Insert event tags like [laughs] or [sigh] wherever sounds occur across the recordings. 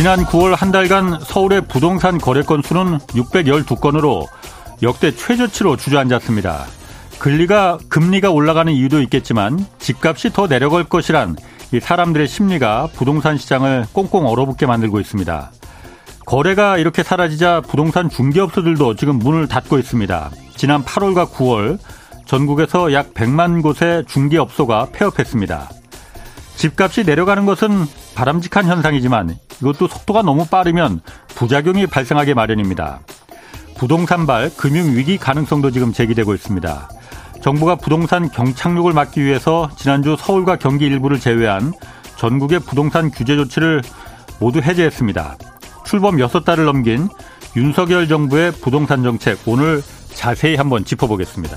지난 9월 한 달간 서울의 부동산 거래 건수는 612건으로 역대 최저치로 주저앉았습니다. 금리가 금리가 올라가는 이유도 있겠지만 집값이 더 내려갈 것이란 이 사람들의 심리가 부동산 시장을 꽁꽁 얼어붙게 만들고 있습니다. 거래가 이렇게 사라지자 부동산 중개업소들도 지금 문을 닫고 있습니다. 지난 8월과 9월 전국에서 약 100만 곳의 중개업소가 폐업했습니다. 집값이 내려가는 것은 바람직한 현상이지만 이것도 속도가 너무 빠르면 부작용이 발생하게 마련입니다. 부동산발 금융위기 가능성도 지금 제기되고 있습니다. 정부가 부동산 경착륙을 막기 위해서 지난주 서울과 경기 일부를 제외한 전국의 부동산 규제 조치를 모두 해제했습니다. 출범 6달을 넘긴 윤석열 정부의 부동산 정책 오늘 자세히 한번 짚어보겠습니다.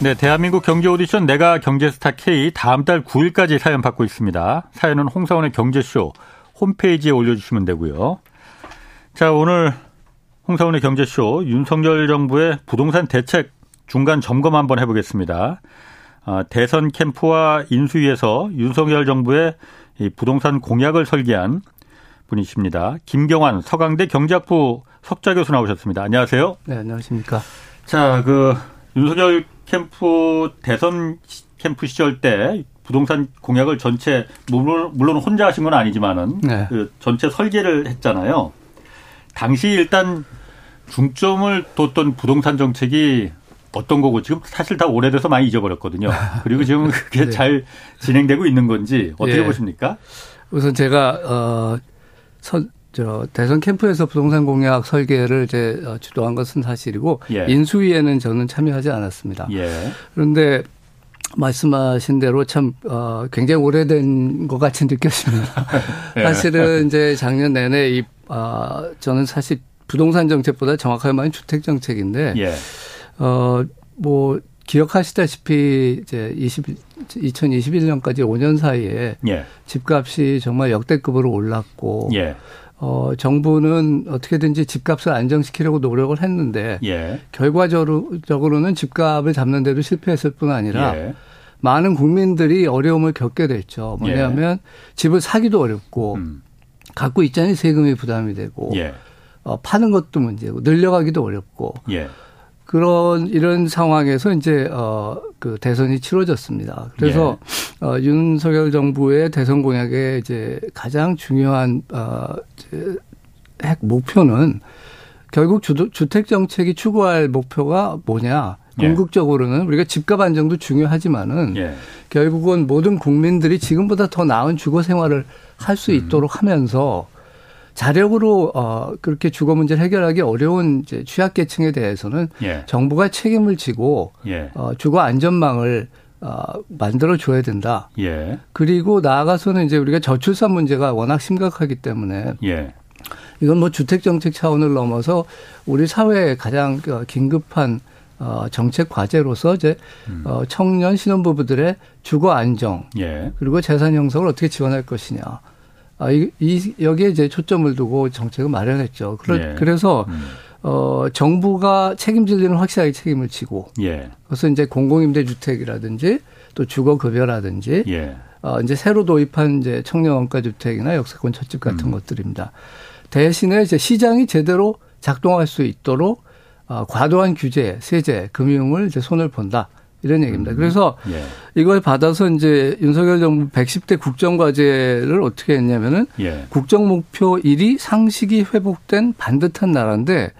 네, 대한민국 경제 오디션 내가 경제스타 K 다음 달 9일까지 사연 받고 있습니다. 사연은 홍사원의 경제쇼 홈페이지에 올려주시면 되고요. 자, 오늘 홍사원의 경제쇼 윤석열 정부의 부동산 대책 중간 점검 한번 해보겠습니다. 아, 대선 캠프와 인수위에서 윤석열 정부의 부동산 공약을 설계한 분이십니다. 김경환 서강대 경제학부 석좌 교수 나오셨습니다. 안녕하세요. 네, 안녕하십니까. 자, 그 윤석열 캠프 대선 캠프 시절 때 부동산 공약을 전체 물론 물론 혼자 하신 건 아니지만은 네. 그 전체 설계를 했잖아요. 당시 일단 중점을 뒀던 부동산 정책이 어떤 거고 지금 사실 다 오래돼서 많이 잊어버렸거든요. [laughs] 그리고 지금 그게 네. 잘 진행되고 있는 건지 어떻게 예. 보십니까? 우선 제가 어 선, 저 대선 캠프에서 부동산 공약 설계를 이제 어, 주도한 것은 사실이고 예. 인수위에는 저는 참여하지 않았습니다. 예. 그런데 말씀하신 대로 참 어, 굉장히 오래된 것 같이 느껴집니다. [laughs] 예. 사실은 이제 작년 내내 이 어, 저는 사실 부동산 정책보다 정확하게 말하면 주택 정책인데 예. 어뭐 기억하시다시피 이제 20 2021년까지 5년 사이에 예. 집값이 정말 역대급으로 올랐고 예. 어, 정부는 어떻게든지 집값을 안정시키려고 노력을 했는데 예. 결과적으로는 집값을 잡는데도 실패했을 뿐 아니라 예. 많은 국민들이 어려움을 겪게 됐죠. 뭐냐면 예. 집을 사기도 어렵고 음. 갖고 있자니 세금이 부담이 되고 예. 어, 파는 것도 문제고 늘려가기도 어렵고 예. 그런 이런 상황에서 이제 어그 대선이 치러졌습니다. 그래서 예. 어 윤석열 정부의 대선 공약의 이제 가장 중요한 어핵 목표는 결국 주, 주택 정책이 추구할 목표가 뭐냐? 예. 궁극적으로는 우리가 집값 안정도 중요하지만은 예. 결국은 모든 국민들이 지금보다 더 나은 주거 생활을 할수 음. 있도록 하면서 자력으로 어 그렇게 주거 문제를 해결하기 어려운 이제 취약계층에 대해서는 예. 정부가 책임을 지고 예. 어 주거 안전망을 어, 만들어 줘야 된다. 예. 그리고 나아가서는 이제 우리가 저출산 문제가 워낙 심각하기 때문에 예. 이건 뭐 주택 정책 차원을 넘어서 우리 사회에 가장 그 긴급한 어, 정책 과제로서 이제 음. 어, 청년 신혼부부들의 주거 안정 예. 그리고 재산 형성을 어떻게 지원할 것이냐. 아, 이, 이 여기에 이제 초점을 두고 정책을 마련했죠. 그러, 예. 그래서 음. 어, 정부가 책임질 일은 확실하게 책임을 지고. 예. 그래서 이제 공공임대 주택이라든지 또 주거 급여라든지. 예. 어, 이제 새로 도입한 이제 청년 원가 주택이나 역세권 첫집 같은 음. 것들입니다. 대신에 이제 시장이 제대로 작동할 수 있도록 어, 과도한 규제, 세제, 금융을 이제 손을 본다. 이런 얘기입니다. 음. 그래서 예. 이걸 받아서 이제 윤석열 정부 110대 국정과제를 어떻게 했냐면은 예. 국정 목표 1이 상식이 회복된 반듯한 나라인데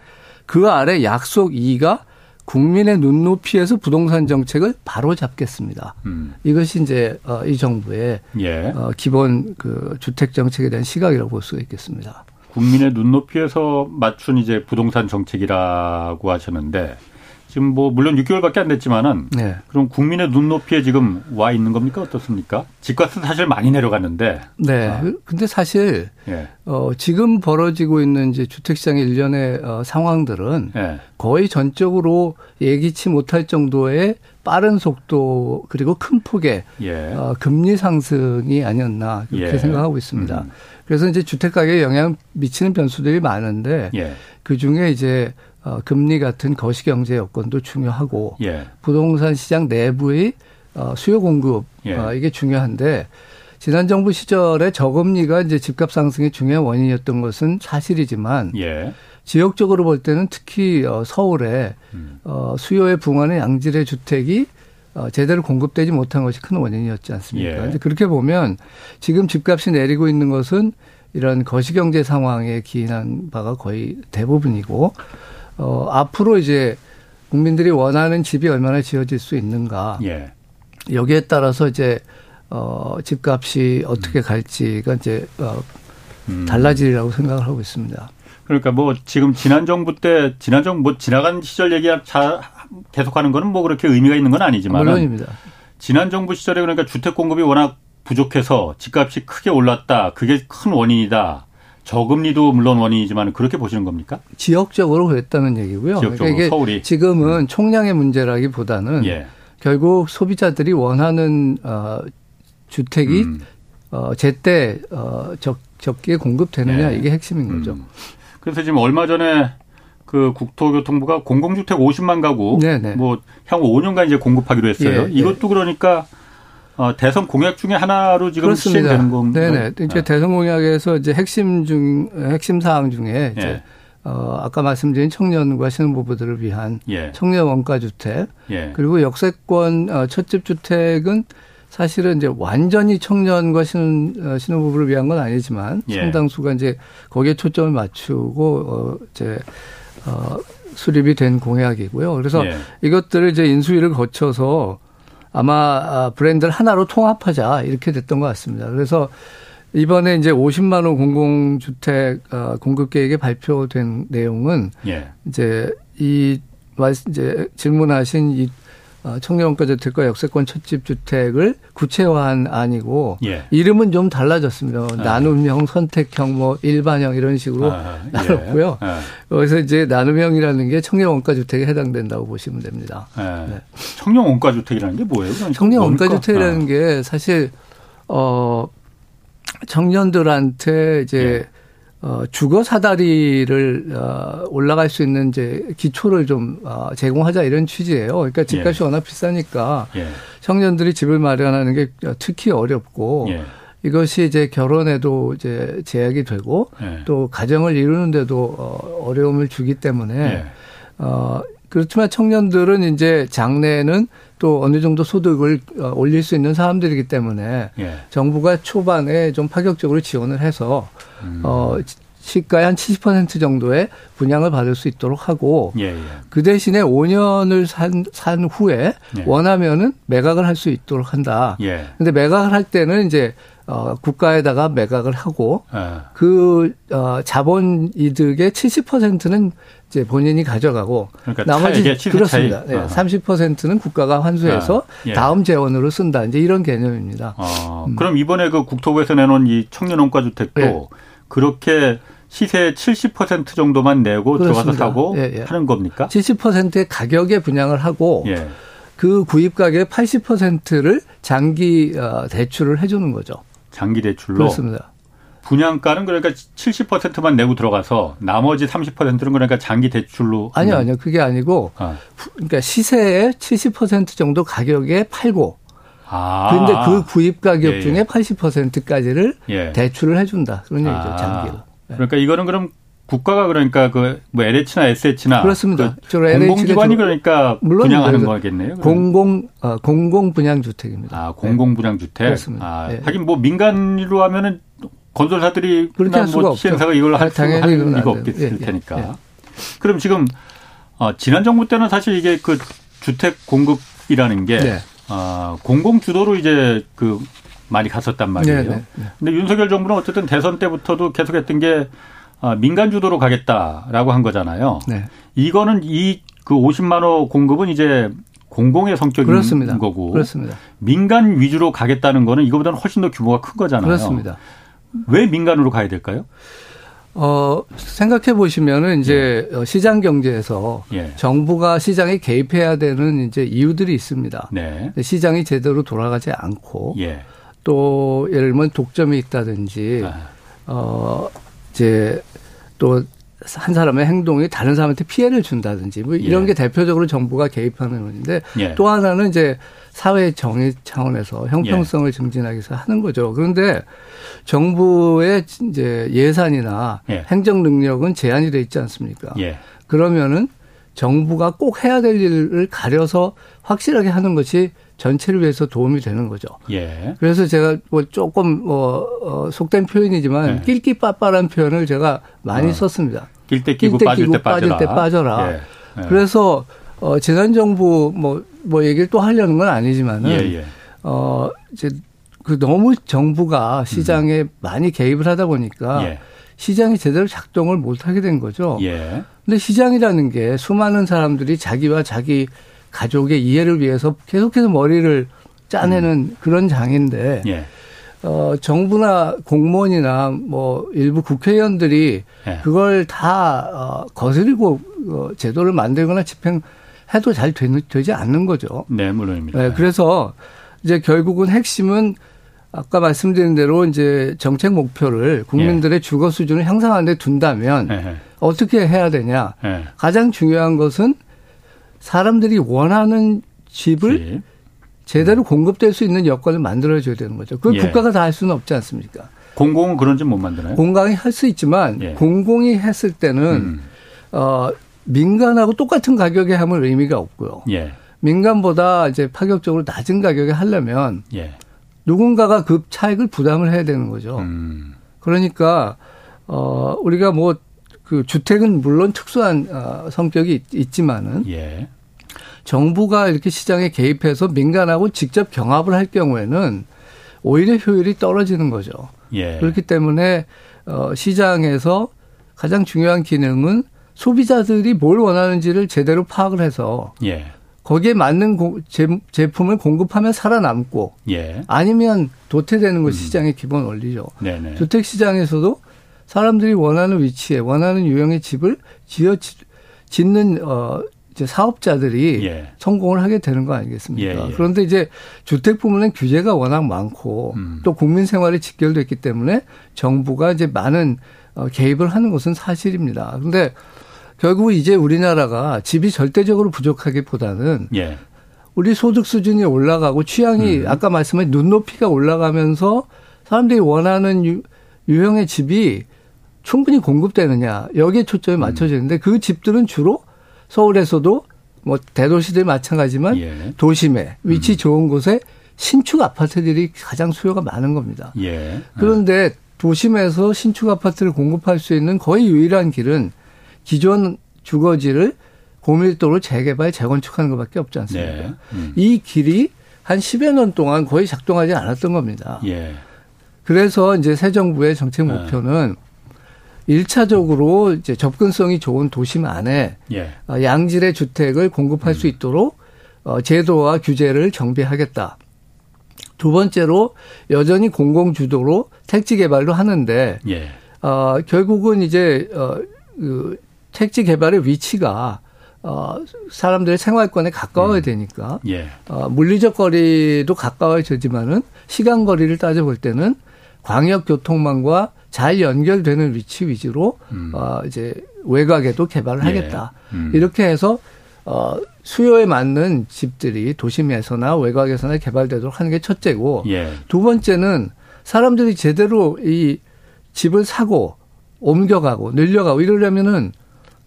그 아래 약속 2가 국민의 눈높이에서 부동산 정책을 바로 잡겠습니다. 음. 이것이 이제 어, 이 정부의 예. 어, 기본 그 주택 정책에 대한 시각이라고 볼 수가 있겠습니다. 국민의 눈높이에서 맞춘 이제 부동산 정책이라고 하셨는데 지금 뭐 물론 6개월밖에 안 됐지만은 네. 그럼 국민의 눈높이에 지금 와 있는 겁니까 어떻습니까? 집값은 사실 많이 내려갔는데. 네. 아. 근데 사실 예. 어 지금 벌어지고 있는 이제 주택 시장의 일련의 어 상황들은 예. 거의 전적으로 예기치 못할 정도의 빠른 속도 그리고 큰 폭의 예. 어 금리 상승이 아니었나 그렇게 예. 생각하고 있습니다. 음. 그래서 이제 주택 가격에 영향 미치는 변수들이 많은데 예. 그 중에 이제 어, 금리 같은 거시경제 여건도 중요하고 예. 부동산 시장 내부의 어, 수요 공급 예. 어, 이게 중요한데 지난 정부 시절에 저금리가 이제 집값 상승의 중요한 원인이었던 것은 사실이지만 예. 지역적으로 볼 때는 특히 어, 서울에 음. 어, 수요에 붕하는 양질의 주택이 어, 제대로 공급되지 못한 것이 큰 원인이었지 않습니까? 예. 그렇게 보면 지금 집값이 내리고 있는 것은 이런 거시경제 상황에 기인한 바가 거의 대부분이고 어, 앞으로 이제 국민들이 원하는 집이 얼마나 지어질 수 있는가. 예. 여기에 따라서 이제 어, 집값이 어떻게 음. 갈지가 이제 어, 음. 달라지리라고 생각을 하고 있습니다. 그러니까 뭐 지금 지난 정부 때 지난 정부 뭐 지나간 시절 얘기 잘 계속하는 거는 뭐 그렇게 의미가 있는 건 아니지만 물론입니다. 지난 정부 시절에 그러니까 주택 공급이 워낙 부족해서 집값이 크게 올랐다. 그게 큰 원인이다. 저금리도 물론 원인이지만 그렇게 보시는 겁니까? 지역적으로 그랬다는 얘기고요. 지역적으로 그러니까 서울이 지금은 음. 총량의 문제라기보다는 예. 결국 소비자들이 원하는 어 주택이 음. 어 제때 어 적, 적게 공급되느냐 예. 이게 핵심인 거죠. 음. 그래서 지금 얼마 전에 그 국토교통부가 공공주택 50만 가구 네네. 뭐 향후 5년간 이제 공급하기로 했어요. 예. 이것도 그러니까 어, 대선 공약 중에 하나로 지금 그렇습니다. 시행되는 건가요? 네네. 이제 네. 대선 공약에서 이제 핵심 중 핵심 사항 중에 이제 예. 어, 아까 말씀드린 청년과 신혼부부들을 위한 예. 청년 원가 주택 예. 그리고 역세권 어, 첫집 주택은 사실은 이제 완전히 청년과 신혼, 어, 신혼부부를 위한 건 아니지만 예. 상당수가 이제 거기에 초점을 맞추고 어, 이제 어, 수립이 된 공약이고요. 그래서 예. 이것들을 이제 인수위를 거쳐서 아마 아, 브랜드를 하나로 통합하자 이렇게 됐던 것 같습니다. 그래서 이번에 이제 50만 호 공공주택 어, 공급 계획에 발표된 내용은 예. 이제 이 이제 질문하신 이 어, 청년원가 주택과 역세권 첫집 주택을 구체화한 아니고 예. 이름은 좀 달라졌습니다. 아. 나눔형, 선택형, 뭐 일반형 이런 식으로 아, 예. 나눴고요. 예. 그래서 이제 나눔형이라는 게 청년원가 주택에 해당된다고 보시면 됩니다. 예. 네. 청년원가 주택이라는 게 뭐예요? 청년원가 주택이라는 아. 게 사실 어 청년들한테 이제 예. 어, 주거 사다리를 어, 올라갈 수 있는 이제 기초를 좀 어, 제공하자 이런 취지예요. 그러니까 집값이 예. 워낙 비싸니까 예. 청년들이 집을 마련하는 게 특히 어렵고 예. 이것이 이제 결혼에도 이제 제약이 되고 예. 또 가정을 이루는데도 어, 어려움을 주기 때문에 예. 어, 그렇지만 청년들은 이제 장래에는 또 어느 정도 소득을 어, 올릴 수 있는 사람들이기 때문에 예. 정부가 초반에 좀 파격적으로 지원을 해서 음. 어 시가의 한 70% 정도의 분양을 받을 수 있도록 하고 예, 예. 그 대신에 5년을 산, 산 후에 예. 원하면은 매각을 할 수 있도록 한다. 예. 근데 매각을 할 때는 이제 어, 국가에다가 매각을 하고 예. 그 어, 자본 이득의 70%는 이제 본인이 가져가고 그러니까 나머지 그렇습니다. 네, 30%는 국가가 환수해서 아, 예. 다음 재원으로 쓴다. 이제 이런 개념입니다. 아, 음. 그럼 이번에 그 국토부에서 내놓은 이 청년 원가 주택도 예. 그렇게 시세 70% 정도만 내고 그렇습니다. 들어가서 사고 예, 예. 하는 겁니까? 70%의 가격에 분양을 하고 예. 그 구입 가격의 80%를 장기 어, 대출을 해주는 거죠. 장기 대출로. 그렇습니다. 분양가는 그러니까 70%만 내고 들어가서 나머지 30%는 그러니까 장기 대출로 아니요, 아니요. 그게 아니고 아. 그러니까 시세의 70% 정도 가격에 팔고 아. 그런데 그 구입 가격 예, 예. 중에 80%까지를 예. 대출을 해 준다. 그런 얘기죠. 아. 장기로. 그러니까 이거는 그럼 국가가 그러니까 그 뭐 LH나 SH나 그렇습니다. 그 공공기관이 그러니까 물론 분양하는 거겠네요. 공공 어, 공공 분양 주택입니다. 아 공공 분양 주택. 그렇습니다. 아, 네. 하긴 뭐 민간으로 하면은 건설사들이 그렇게 할 수가 뭐 시행사가 이걸 할, 수, 할 리가 없겠을 예, 테니까. 예. 그럼 지금 어, 지난 정부 때는 사실 이게 그 주택 공급이라는 게 네. 어, 공공 주도로 이제 그 많이 갔었단 말이에요. 네, 네, 네. 근데 윤석열 정부는 어쨌든 대선 때부터도 계속했던 게 어, 민간 주도로 가겠다라고 한 거잖아요. 네. 이거는 이 그 50만 호 공급은 이제 공공의 성격인 그렇습니다. 거고 그렇습니다. 민간 위주로 가겠다는 거는 이거보다는 훨씬 더 규모가 큰 거잖아요. 그렇습니다. 왜 민간으로 가야 될까요? 어, 생각해 보시면은 이제 예. 시장 경제에서 예. 정부가 시장에 개입해야 되는 이제 이유들이 있습니다. 네. 시장이 제대로 돌아가지 않고 예. 또 예를 들면 독점이 있다든지 아. 어 이제 또 한 사람의 행동이 다른 사람한테 피해를 준다든지 뭐 이런 예. 게 대표적으로 정부가 개입하는 것인데 예. 또 하나는 이제 사회 정의 차원에서 형평성을 예. 증진하기 위해서 하는 거죠. 그런데 정부의 이제 예산이나 예. 행정 능력은 제한이 돼 있지 않습니까? 예. 그러면은 정부가 꼭 해야 될 일을 가려서 확실하게 하는 것이 전체를 위해서 도움이 되는 거죠. 예. 그래서 제가 뭐 조금 뭐 어, 속된 표현이지만 예. 낄끼빠빠란 표현을 제가 많이 어. 썼습니다. 낄때 끼고 낄때 빠질, 때 빠질 때 빠져라. 예. 예. 그래서 어 지난 정부 뭐뭐 뭐 얘기를 또 하려는 건 아니지만은 예, 예. 어 이제 그 너무 정부가 시장에 음. 많이 개입을 하다 보니까 예. 시장이 제대로 작동을 못 하게 된 거죠. 예. 근데 시장이라는 게 수많은 사람들이 자기와 자기 가족의 이해를 위해서 계속해서 머리를 짜내는 음. 그런 장인데 예. 어, 정부나 공무원이나 뭐 일부 국회의원들이 예. 그걸 다 어, 거스리고 어, 제도를 만들거나 집행해도 잘 되, 되지 않는 거죠. 네, 물론입니다. 네, 그래서 이제 결국은 핵심은 아까 말씀드린 대로 이제 정책 목표를 국민들의 예. 주거 수준을 향상하는 데 둔다면 예. 어떻게 해야 되냐. 예. 가장 중요한 것은 사람들이 원하는 집을 집. 제대로 공급될 수 있는 여건을 만들어줘야 되는 거죠. 그걸 예. 국가가 다 할 수는 없지 않습니까? 공공은 그런 집못 만드나요? 공공이 할 수 있지만 예. 공공이 했을 때는 음. 어, 민간하고 똑같은 가격에 하면 의미가 없고요. 예. 민간보다 이제 파격적으로 낮은 가격에 하려면 예. 누군가가 그 차익을 부담을 해야 되는 거죠. 음. 그러니까 어 우리가 뭐 그 주택은 물론 특수한 어, 성격이 있, 지만은 예. 정부가 이렇게 시장에 개입해서 민간하고 직접 경합을 할 경우에는 오히려 효율이 떨어지는 거죠. 예. 그렇기 때문에 어 시장에서 가장 중요한 기능은 소비자들이 뭘 원하는지를 제대로 파악을 해서 예. 거기에 맞는 고, 제, 제품을 공급하면 살아남고 예. 아니면 도태되는 것이 음. 시장의 기본 원리죠. 네네. 주택 시장에서도 사람들이 원하는 위치에 원하는 유형의 집을 지어 짓는 어 이제 사업자들이 예. 성공을 하게 되는 거 아니겠습니까? 예, 예. 그런데 이제 주택 부문은 규제가 워낙 많고 음. 또 국민 생활이 직결됐기 때문에 정부가 이제 많은 어, 개입을 하는 것은 사실입니다. 그런데 결국 이제 우리나라가 집이 절대적으로 부족하기보다는 예. 우리 소득 수준이 올라가고 취향이 음. 아까 말씀하신 눈높이가 올라가면서 사람들이 원하는 유, 유형의 집이 충분히 공급되느냐 여기에 초점이 음. 맞춰지는데 그 집들은 주로 서울에서도 뭐 대도시들 마찬가지지만 예. 도심에 위치 음. 좋은 곳에 신축 아파트들이 가장 수요가 많은 겁니다. 예. 그런데 도심에서 신축 아파트를 공급할 수 있는 거의 유일한 길은 기존 주거지를 고밀도로 재개발, 재건축하는 것밖에 없지 않습니까? 네. 음. 이 길이 한 10여 년 동안 거의 작동하지 않았던 겁니다. 예. 그래서 이제 새 정부의 정책 네. 목표는 일차적으로 이제 접근성이 좋은 도심 안에 예. 어, 양질의 주택을 공급할 음. 수 있도록 어, 제도와 규제를 정비하겠다. 두 번째로 여전히 공공 주도로 택지 개발도 하는데 예. 어, 결국은 이제 어, 그 택지 개발의 위치가 어, 사람들의 생활권에 가까워야 음. 되니까 예. 어, 물리적 거리도 가까워지지만은 시간 거리를 따져볼 때는 광역 교통망과 잘 연결되는 위치 위주로 음. 어, 이제 외곽에도 개발을 예. 하겠다. 음. 이렇게 해서 어, 수요에 맞는 집들이 도심에서나 외곽에서나 개발되도록 하는 게 첫째고 예. 두 번째는 사람들이 제대로 이 집을 사고 옮겨가고 늘려가고 이러려면은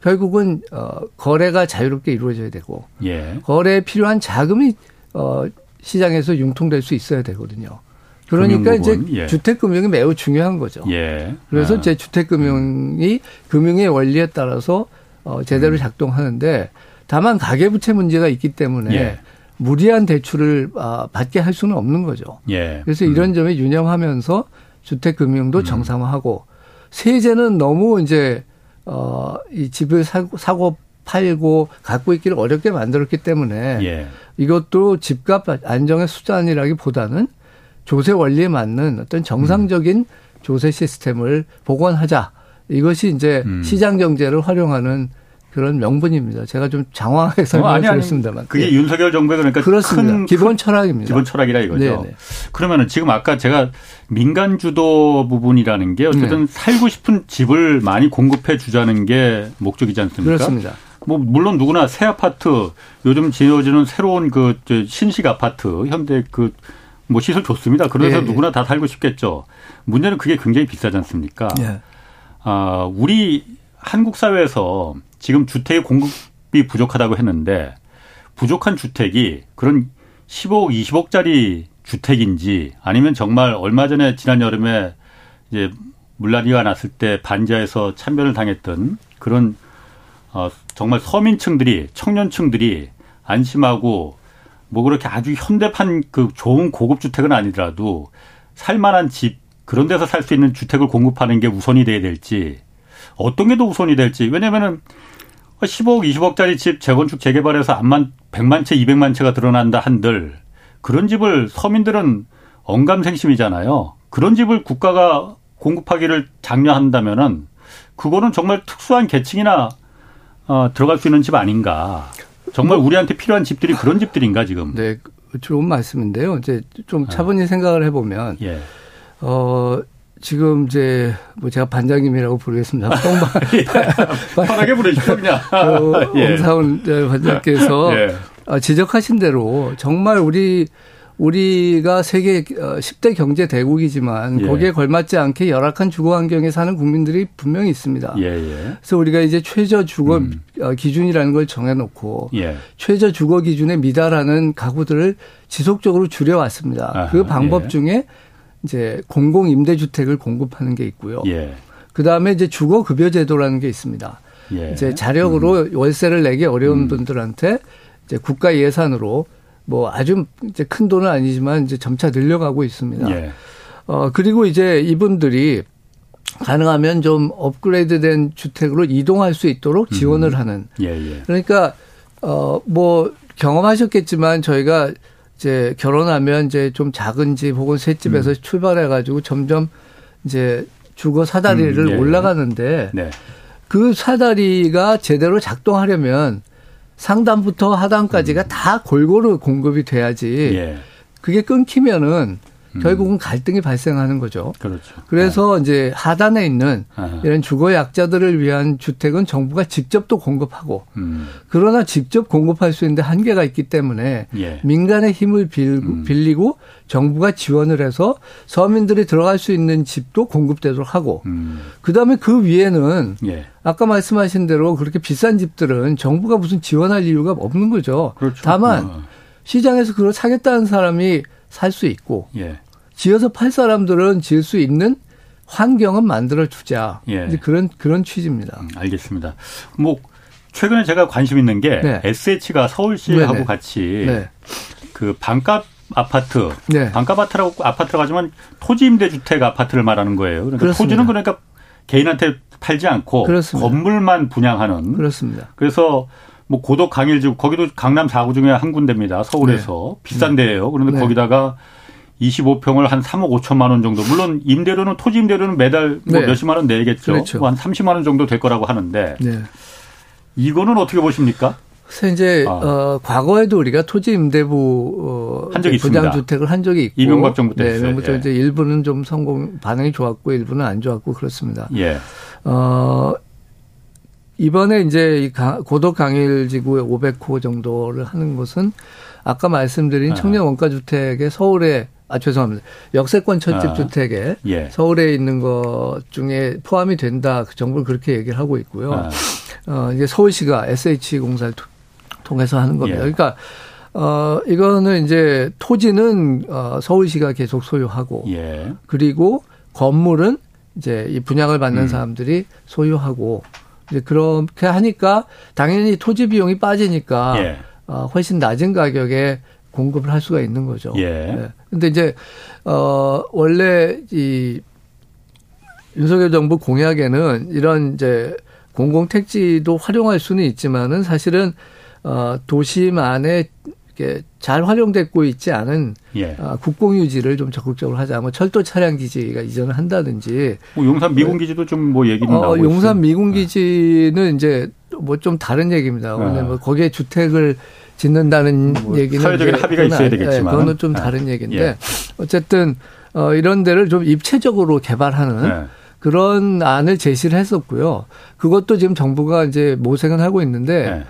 결국은 어 거래가 자유롭게 이루어져야 되고 예. 거래에 필요한 자금이 어 시장에서 융통될 수 있어야 되거든요. 그러니까 이제 예. 주택금융이 매우 중요한 거죠. 예. 그래서 아. 이제 주택금융이 금융의 원리에 따라서 어 제대로 음. 작동하는데 다만 가계부채 문제가 있기 때문에 예. 무리한 대출을 아, 받게 할 수는 없는 거죠. 예. 그래서 이런 음. 점에 유념하면서 주택금융도 음. 정상화하고 세제는 너무 이제 어, 이 집을 사고, 사고 팔고 갖고 있기를 어렵게 만들었기 때문에 예. 이것도 집값 안정의 수단이라기보다는 조세 원리에 맞는 어떤 정상적인 음. 조세 시스템을 복원하자. 이것이 이제 음. 시장 경제를 활용하는 그런 명분입니다. 제가 좀 장황하게 설명드렸습니다만. 어, 그게 예. 윤석열 정부의 그러니까 그렇습니다. 큰 기본 철학입니다. 기본 철학이라 이거죠. 네네. 그러면은 지금 아까 제가 민간 주도 부분이라는 게 어쨌든 네. 살고 싶은 집을 많이 공급해 주자는 게 목적이지 않습니까? 그렇습니다. 뭐 물론 누구나 새 아파트 요즘 지어지는 새로운 그 신식 아파트 현대 그 뭐 시설 좋습니다. 그래서 예, 예. 누구나 다 살고 싶겠죠. 문제는 그게 굉장히 비싸지 않습니까? 예. 아, 우리 한국 사회에서 지금 주택의 공급이 부족하다고 했는데 부족한 주택이 그런 15억, 20억짜리 주택인지 아니면 정말 얼마 전에 지난 여름에 이제 물난리가 났을 때 반지하에서 참변을 당했던 그런 어 정말 서민층들이 청년층들이 안심하고 뭐 그렇게 아주 현대판 그 좋은 고급 주택은 아니더라도 살만한 집 그런 데서 살 수 있는 주택을 공급하는 게 우선이 돼야 될지 어떤 게 더 우선이 될지 왜냐면은 15억, 20억짜리 집 재건축 재개발해서 암만 100만 채, 200만 채가 드러난다 한들 그런 집을 서민들은 언감생심이잖아요. 그런 집을 국가가 공급하기를 장려한다면은 그거는 정말 특수한 계층이나 어, 들어갈 수 있는 집 아닌가. 정말 뭐 우리한테 필요한 집들이 그런 집들인가 지금. 네, 좋은 말씀인데요. 이제 좀 차분히 네. 생각을 해보면 예. 어 지금 이제 뭐 제가 반장님이라고 부르겠습니다. [laughs] 똥반 예. 편하게 부르시죠 그냥. 어, 예. 홍사훈 반장께서 예. 아, 지적하신 대로 정말 우리 우리가 세계 10대 어, 경제 대국이지만 예. 거기에 걸맞지 않게 열악한 주거 환경에 사는 국민들이 분명히 있습니다. 예, 예. 그래서 우리가 이제 최저 주거 음. 어, 기준이라는 걸 정해놓고 예. 최저 주거 기준에 미달하는 가구들을 지속적으로 줄여왔습니다. 아하, 그 방법 예. 중에 이제 공공 임대주택을 공급하는 게 있고요. 예. 그 다음에 이제 주거 급여 제도라는 게 있습니다. 예. 이제 자력으로 음. 월세를 내기 어려운 음. 분들한테 이제 국가 예산으로 뭐 아주 이제 큰 돈은 아니지만 이제 점차 늘려가고 있습니다. 예. 어 그리고 이제 이분들이 가능하면 좀 업그레이드된 주택으로 이동할 수 있도록 지원을 음. 하는. 예, 예. 그러니까 어 뭐 경험하셨겠지만 저희가 이제 결혼하면 이제 좀 작은 집 혹은 새 집에서 음. 출발해 가지고 점점 이제 주거 사다리를 음, 예. 올라가는데 네. 그 사다리가 제대로 작동하려면 상단부터 하단까지가 음. 다 골고루 공급이 돼야지 예. 그게 끊기면은 음. 결국은 갈등이 발생하는 거죠. 그렇죠. 그래서 네. 이제 하단에 있는 아하. 이런 주거 약자들을 위한 주택은 정부가 직접 또 공급하고 음. 그러나 직접 공급할 수 있는데 한계가 있기 때문에 예. 민간의 힘을 음. 빌리고 정부가 지원을 해서 서민들이 들어갈 수 있는 집도 공급되도록 하고 음. 그다음에 그 위에는 예. 아까 말씀하신 대로 그렇게 비싼 집들은 정부가 무슨 지원할 이유가 없는 거죠. 그렇죠. 다만 어. 시장에서 그걸 사겠다는 사람이 살 수 있고 예. 지어서 팔 사람들은 지을 수 있는 환경은 만들어 주자. 예. 그런 그런 취지입니다. 음, 알겠습니다. 뭐 최근에 제가 관심 있는 게 네. SH가 서울시하고 네네. 같이 네. 그 반값 아파트, 네. 반값 아파트라고 아파트라고 하지만 토지 임대 주택 아파트를 말하는 거예요. 그러니까 그렇습니다. 토지는 그러니까 개인한테 팔지 않고 그렇습니다. 건물만 분양하는. 그렇습니다. 그래서 뭐 고덕 강일지구 거기도 강남 4구 중에 한 군데입니다. 서울에서 네. 비싼 데예요. 그런데 네. 거기다가 25평을 한 3억 5천만 원 정도. 물론 임대료는 토지 임대료는 매달 뭐 네. 몇십만 원 내겠죠. 그렇죠. 한 30만 원 정도 될 거라고 하는데 네. 이거는 어떻게 보십니까? 그래서 이제 아. 어, 과거에도 우리가 토지 임대부 어, 한 적이 부장 주택을 한 적이 있고 이명박 정부 때 네, 명박 예. 이제 일부는 좀 성공 반응이 좋았고 일부는 안 좋았고 그렇습니다. 예. 어 이번에 이제 이 고덕 강일 지구의 500호 정도를 하는 것은 아까 말씀드린 아. 청년 원가 주택의 서울에 아 죄송합니다. 역세권 철집 아, 주택에 예. 서울에 있는 것 중에 포함이 된다. 그 정부는 그렇게 얘기를 하고 있고요. 아. 어 이제 서울시가 SH 공사를 통해서 하는 겁니다. 예. 그러니까 어 이거는 이제 토지는 어 서울시가 계속 소유하고 예. 그리고 건물은 이제 이 분양을 받는 음. 사람들이 소유하고 이제 그렇게 하니까 당연히 토지 비용이 빠지니까 예. 어, 훨씬 낮은 가격에 공급을 할 수가 있는 거죠. 예. 네. 근데 이제 어 원래 이 윤석열 정부 공약에는 이런 이제 공공 택지도 활용할 수는 있지만은 사실은 어 도시만에 이렇게 잘 활용되고 있지 않은 예. 어, 국공 유지를 좀 적극적으로 하자. 뭐 철도 차량 기지가 이전을 한다든지. 뭐 용산 미군 기지도 좀 뭐 얘기는 어, 나오고 용산 미군 기지는 이제 뭐 좀 다른 얘기입니다. 왜냐면 뭐 거기에 주택을 짓는다는 뭐 얘기는 사회적인 합의가 있어야 되겠지만 네, 그거는 좀 네. 다른 얘기인데 예. 어쨌든 어 이런 데를 좀 입체적으로 개발하는 네. 그런 안을 제시를 했었고요. 그것도 지금 정부가 이제 모색은 하고 있는데 네.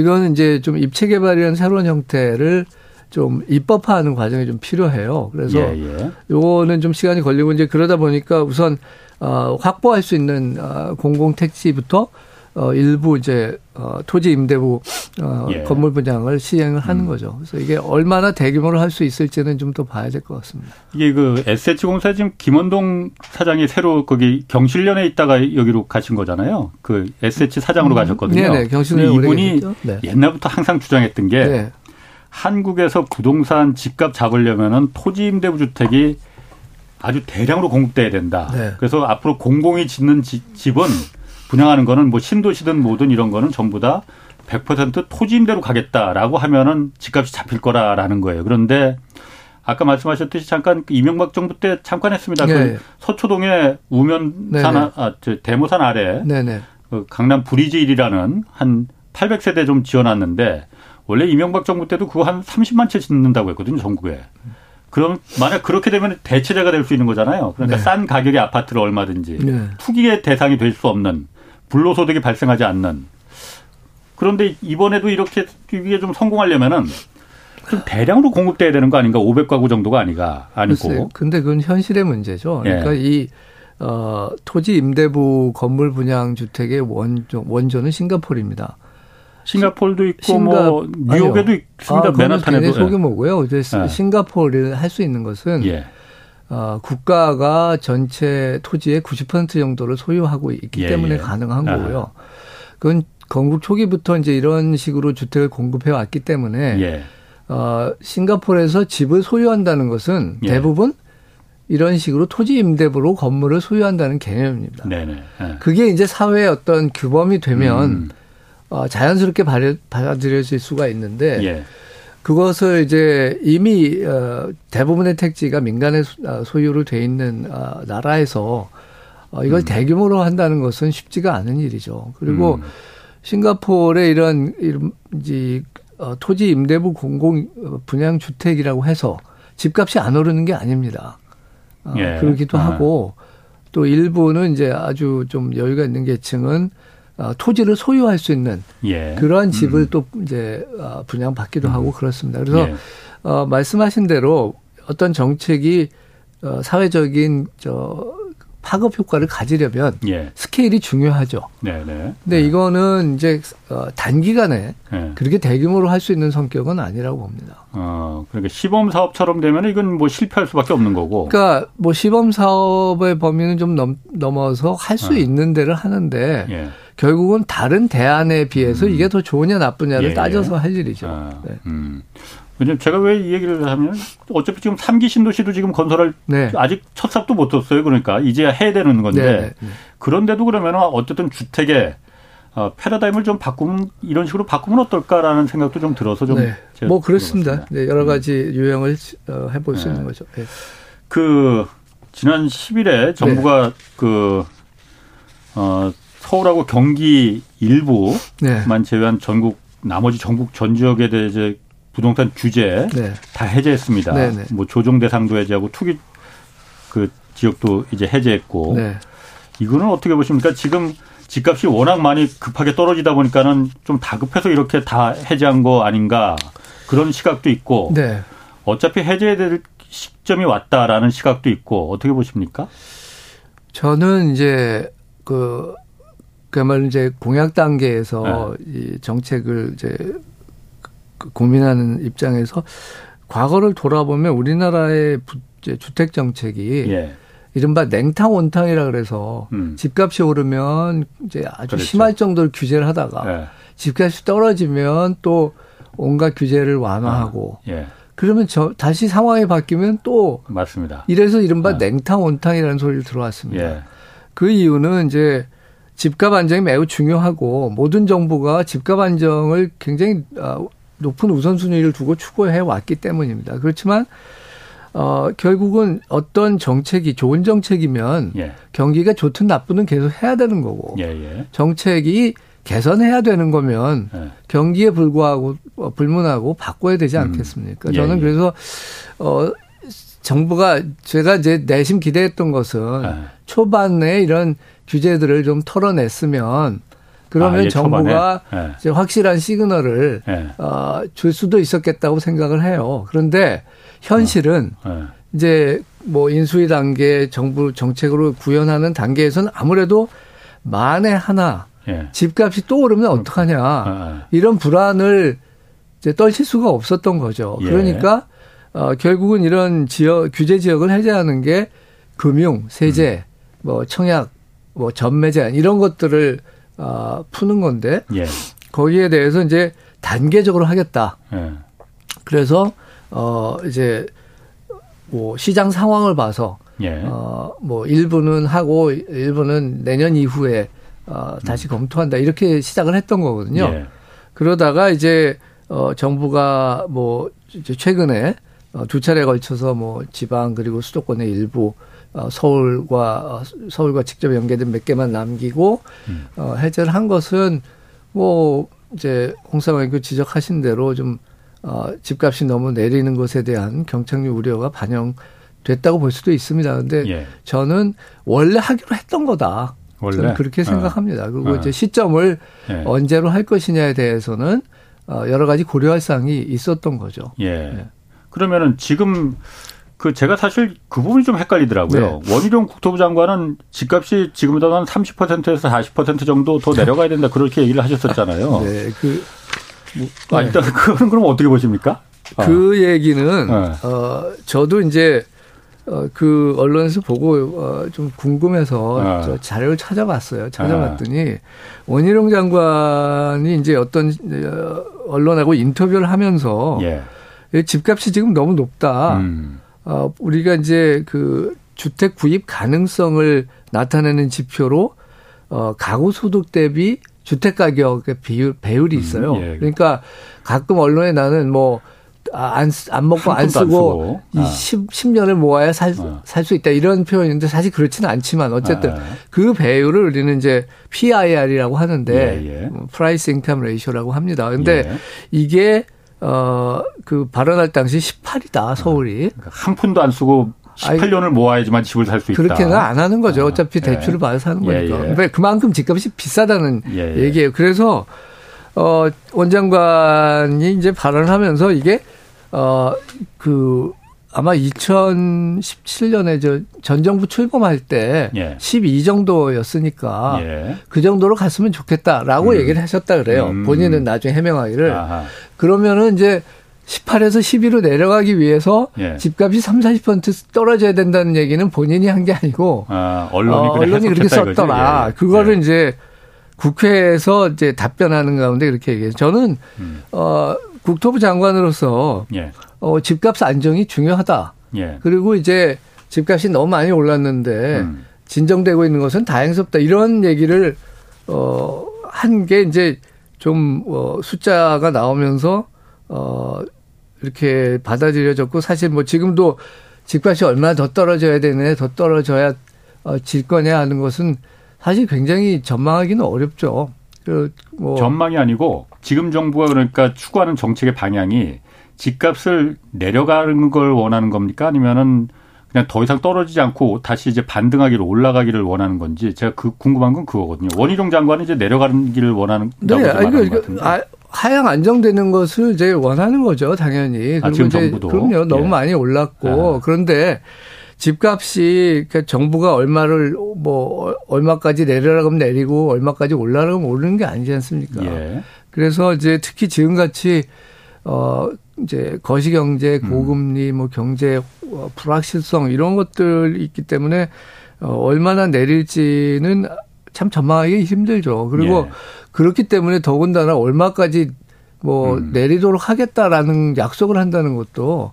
이거는 이제 좀 입체 개발이라는 새로운 형태를 좀 입법화하는 과정이 좀 필요해요. 그래서 예, 예. 요거는 좀 시간이 걸리고 이제 그러다 보니까 우선 어 확보할 수 있는 어 공공 택지부터 어 일부 이제 어 토지 임대부 어 예. 건물 분양을 시행을 하는 음. 거죠. 그래서 이게 얼마나 대규모로 할 수 있을지는 좀 더 봐야 될 것 같습니다. 이게 그 SH공사 지금 김원동 사장이 새로 거기 경실련에 있다가 여기로 가신 거잖아요. 그 SH 사장으로 음. 가셨거든요. 네네, 경실련 이분이 네. 옛날부터 항상 주장했던 게 네. 한국에서 부동산 집값 잡으려면은 토지 임대부 주택이 아주 대량으로 공급돼야 된다. 네. 그래서 앞으로 공공이 짓는 집은 분양하는 거는 뭐 신도시든 뭐든 이런 거는 전부 다 100% 토지 임대로 가겠다라고 하면은 집값이 잡힐 거라라는 거예요. 그런데 아까 말씀하셨듯이 잠깐 그 이명박 정부 때 잠깐 했습니다. 네. 그 서초동의 우면산 네, 네. 아, 저 대모산 아래 네네. 그 강남 브리지일이라는 한 800세대 좀 지어놨는데 원래 이명박 정부 때도 그거 한 30만 채 짓는다고 했거든요, 전국에. 그럼 만약 그렇게 되면 대체제가 될 수 있는 거잖아요. 그러니까 네. 싼 가격의 아파트를 얼마든지 네. 투기의 대상이 될 수 없는 불로소득이 발생하지 않는. 그런데 이번에도 이렇게 이게 좀 성공하려면은 좀 대량으로 공급돼야 되는 거 아닌가? 500가구 정도가 아니가 아니고. 글쎄요. 근데 그건 현실의 문제죠. 그러니까 예. 이 어, 토지 임대부 건물 분양 주택의 원조, 원조는 싱가폴입니다. 싱가폴도 있고 싱가, 뭐 뉴욕에도 아니요. 있습니다. 아, 맨하탄에도 소규모고요. 이제 네. 싱가폴을 할 수 있는 것은 예. 어, 국가가 전체 토지의 90% 정도를 소유하고 있기 예, 때문에 예. 가능한 거고요. 그건 건국 초기부터 이제 이런 식으로 주택을 공급해 왔기 때문에 예. 어, 싱가폴에서 집을 소유한다는 것은 예. 대부분 이런 식으로 토지 임대부로 건물을 소유한다는 개념입니다. 네네. 예. 그게 이제 사회의 어떤 규범이 되면 음. 어, 자연스럽게 받아들여질 수가 있는데 예. 그것을 이제 이미 어, 대부분의 택지가 민간의 어, 소유로 돼 있는 어, 나라에서 어, 이걸 음. 대규모로 한다는 것은 쉽지가 않은 일이죠. 그리고 음. 싱가포르의 이런 이런 어, 토지 임대부 공공 분양 주택이라고 해서 집값이 안 오르는 게 아닙니다. 어, 예. 그러기도 아. 하고 또 일부는 이제 아주 좀 여유가 있는 계층은 어, 토지를 소유할 수 있는 예. 그러한 집을 음. 또 이제 어, 분양받기도 음. 하고 그렇습니다. 그래서 예. 어, 말씀하신 대로 어떤 정책이 어, 사회적인 저 파급 효과를 가지려면 예. 스케일이 중요하죠. 네네. 네. 근데 네. 이거는 이제 어, 단기간에 네. 그렇게 대규모로 할 수 있는 성격은 아니라고 봅니다. 어, 그러니까 시범 사업처럼 되면 이건 뭐 실패할 수밖에 없는 거고. 그러니까 뭐 시범 사업의 범위는 좀 넘, 넘어서 할수 어. 있는 데를 하는데 예. 결국은 다른 대안에 비해서 음. 이게 더 좋으냐 나쁘냐를 예, 예. 따져서 할 일이죠. 아, 네. 음. 왜냐면 제가 왜 이 얘기를 하면 어차피 지금 삼기 신도시도 지금 건설할 네. 아직 첫 삽도 못 뒀어요. 그러니까 이제야 해야 되는 건데 네. 네, 네. 그런데도 그러면 어쨌든 주택에 어, 패러다임을 좀 바꾸면 이런 식으로 바꾸면 어떨까라는 생각도 좀 들어서 좀. 네. 뭐 그렇습니다. 네, 여러 가지 음. 유형을 어, 해볼 수 있는 거죠. 네. 그 지난 10일에 정부가 그 어, 서울하고 경기 일부만 제외한 전국 나머지 전국 전 지역에 대해 부동산 규제 네. 다 해제했습니다. 네네. 네. 뭐 조정 대상도 해제하고 투기 그 지역도 이제 해제했고 네. 이거는 어떻게 보십니까? 지금 집값이 워낙 많이 급하게 떨어지다 보니까는 좀 다급해서 이렇게 다 해제한 거 아닌가 그런 시각도 있고 네. 어차피 해제될 시점이 왔다라는 시각도 있고 어떻게 보십니까? 저는 이제 그 그야말로 이제 공약 단계에서 네. 이 정책을 이제 그 고민하는 입장에서 과거를 돌아보면 우리나라의 주택 정책이 예. 이른바 냉탕 온탕이라 그래서 음. 집값이 오르면 이제 아주 그렇죠. 심할 정도로 규제를 하다가 예. 집값이 떨어지면 또 온갖 규제를 완화하고 아, 예. 그러면 저 다시 상황이 바뀌면 또 맞습니다. 이래서 이른바 아. 냉탕 온탕이라는 소리를 들어왔습니다. 예. 그 이유는 이제 집값 안정이 매우 중요하고 모든 정부가 집값 안정을 굉장히 아, 높은 우선순위를 두고 추구해 왔기 때문입니다. 그렇지만 어, 결국은 어떤 정책이 좋은 정책이면 예. 경기가 좋든 나쁘든 계속 해야 되는 거고 예예. 예. 정책이 개선해야 되는 거면 예. 경기에 불구하고 어, 불문하고 바꿔야 되지 음. 않겠습니까? 음. 저는 예, 그래서 어 정부가 제가 이제 내심 기대했던 것은 예. 초반에 이런 규제들을 좀 털어냈으면 그러면 아, 예, 정부가 예. 이제 확실한 시그널을 예. 어, 줄 수도 있었겠다고 생각을 해요. 그런데 현실은 어. 예. 이제 뭐 인수위 단계 정부 정책으로 구현하는 단계에서는 아무래도 만에 하나 예. 집값이 또 오르면 어떡하냐 어, 이런 불안을 이제 떨칠 수가 없었던 거죠. 예. 그러니까 어, 결국은 이런 지역 규제 지역을 해제하는 게 금융, 세제, 음. 뭐 청약, 뭐 전매 제한 이런 것들을 어, 푸는 건데 예. 거기에 대해서 이제 단계적으로 하겠다. 예. 그래서 어 이제 뭐 시장 상황을 봐서 예. 어뭐 일부는 하고 일부는 내년 이후에 어 다시 음. 검토한다 이렇게 시작을 했던 거거든요. 예. 그러다가 이제 어 정부가 뭐 이제 최근에 어, 두 차례 걸쳐서 뭐 지방 그리고 수도권의 일부 어, 서울과 어, 서울과 직접 연계된 몇 개만 남기고 음. 어, 해제를 한 것은 뭐 이제 의원 지적하신 대로 좀 어, 집값이 너무 내리는 것에 대한 경착륙 우려가 반영됐다고 볼 수도 있습니다. 근데 예. 저는 원래 하기로 했던 거다. 원래? 저는 그렇게 어. 생각합니다. 어. 그리고 어. 이제 시점을 예. 언제로 할 것이냐에 대해서는 어, 여러 가지 고려할 사항이 있었던 거죠. 예. 예. 그러면은 지금 그 제가 사실 그 부분이 좀 헷갈리더라고요. 네. 원희룡 국토부 장관은 집값이 지금보다 한 30%에서 40% 정도 더 내려가야 된다 그렇게 얘기를 하셨었잖아요. 네. 그 뭐, 아, 일단 네. 그거는 그럼 어떻게 보십니까? 아. 그 얘기는 네. 어 저도 이제 어, 그 언론에서 보고 어, 좀 궁금해서 아. 저 자료를 찾아봤어요. 찾아봤더니 아. 원희룡 장관이 이제 어떤 어, 언론하고 인터뷰를 하면서 예. 집값이 지금 너무 높다. 음. 어, 우리가 이제 그 주택 구입 가능성을 나타내는 지표로 어, 가구 소득 대비 주택 가격의 비율 배율이 음, 있어요. 음, 예. 그러니까 가끔 언론에 나는 뭐 안, 안 먹고 안 쓰고, 안 쓰고. 10, 아. 10년을 모아야 살, 아. 살수 있다. 이런 표현인데 사실 그렇지는 않지만 어쨌든 아. 그 배율을 우리는 이제 PIR이라고 하는데, 예, 예. price income ratio라고 합니다. 근데 예. 이게 어, 그 발언할 당시 18이다, 서울이. 그러니까 한 푼도 안 쓰고 18년을 모아야지만 집을 살 수 있다. 그렇게는 안 하는 거죠. 아, 어차피 아, 대출을 예. 받아서 하는 거니까. 예, 예. 그러니까 그만큼 집값이 비싸다는 예, 예. 얘기예요. 그래서 어 원장관이 이제 발언을 하면서 이게 어 그 아마 2017년에 저 전 정부 출범할 때 예. 12 정도였으니까 예. 그 정도로 갔으면 좋겠다라고 음. 얘기를 하셨다 그래요. 음. 본인은 나중에 해명하기를. 아하. 그러면은 이제 18에서 12로 내려가기 위해서 예. 집값이 3, 40% 떨어져야 된다는 얘기는 본인이 한 게 아니고 아, 언론이, 어, 언론이 그렇게 썼더라. 예. 그거를 예. 이제 국회에서 이제 답변하는 가운데 그렇게 얘기해요. 저는 음. 어 국토부 장관으로서 예. 어, 집값 안정이 중요하다. 예. 그리고 이제 집값이 너무 많이 올랐는데 음. 진정되고 있는 것은 다행스럽다. 이런 얘기를 어, 한 게 이제 좀 어, 숫자가 나오면서 어, 이렇게 받아들여졌고 사실 뭐 지금도 집값이 얼마나 더 떨어져야 되네, 더 떨어져야 어, 질 거냐 하는 것은 사실 굉장히 전망하기는 어렵죠. 그 뭐 전망이 아니고 지금 정부가 그러니까 추구하는 정책의 방향이 집값을 내려가는 걸 원하는 겁니까? 아니면은 그냥 더 이상 떨어지지 않고 다시 이제 반등하기를 올라가기를 원하는 건지 제가 그 궁금한 건 그거거든요. 원희룡 장관은 이제 내려가는 길을 원하는 네, 아니, 그, 아, 하향 안정되는 것을 이제 원하는 거죠, 당연히. 아, 이제 정부도. 그럼요. 너무 예. 많이 올랐고 아. 그런데 집값이 그러니까 정부가 얼마를 뭐 얼마까지 내려라 면 내리고 얼마까지 올라라 면 오르는 게 아니지 않습니까? 예. 그래서 이제 특히 지금같이 어 이제 거시경제, 음. 고금리, 뭐 경제 어, 불확실성 이런 것들 있기 때문에 어 얼마나 내릴지는 참 전망하기 힘들죠. 그리고 예. 그렇기 때문에 더군다나 얼마까지 뭐 음. 내리도록 하겠다라는 약속을 한다는 것도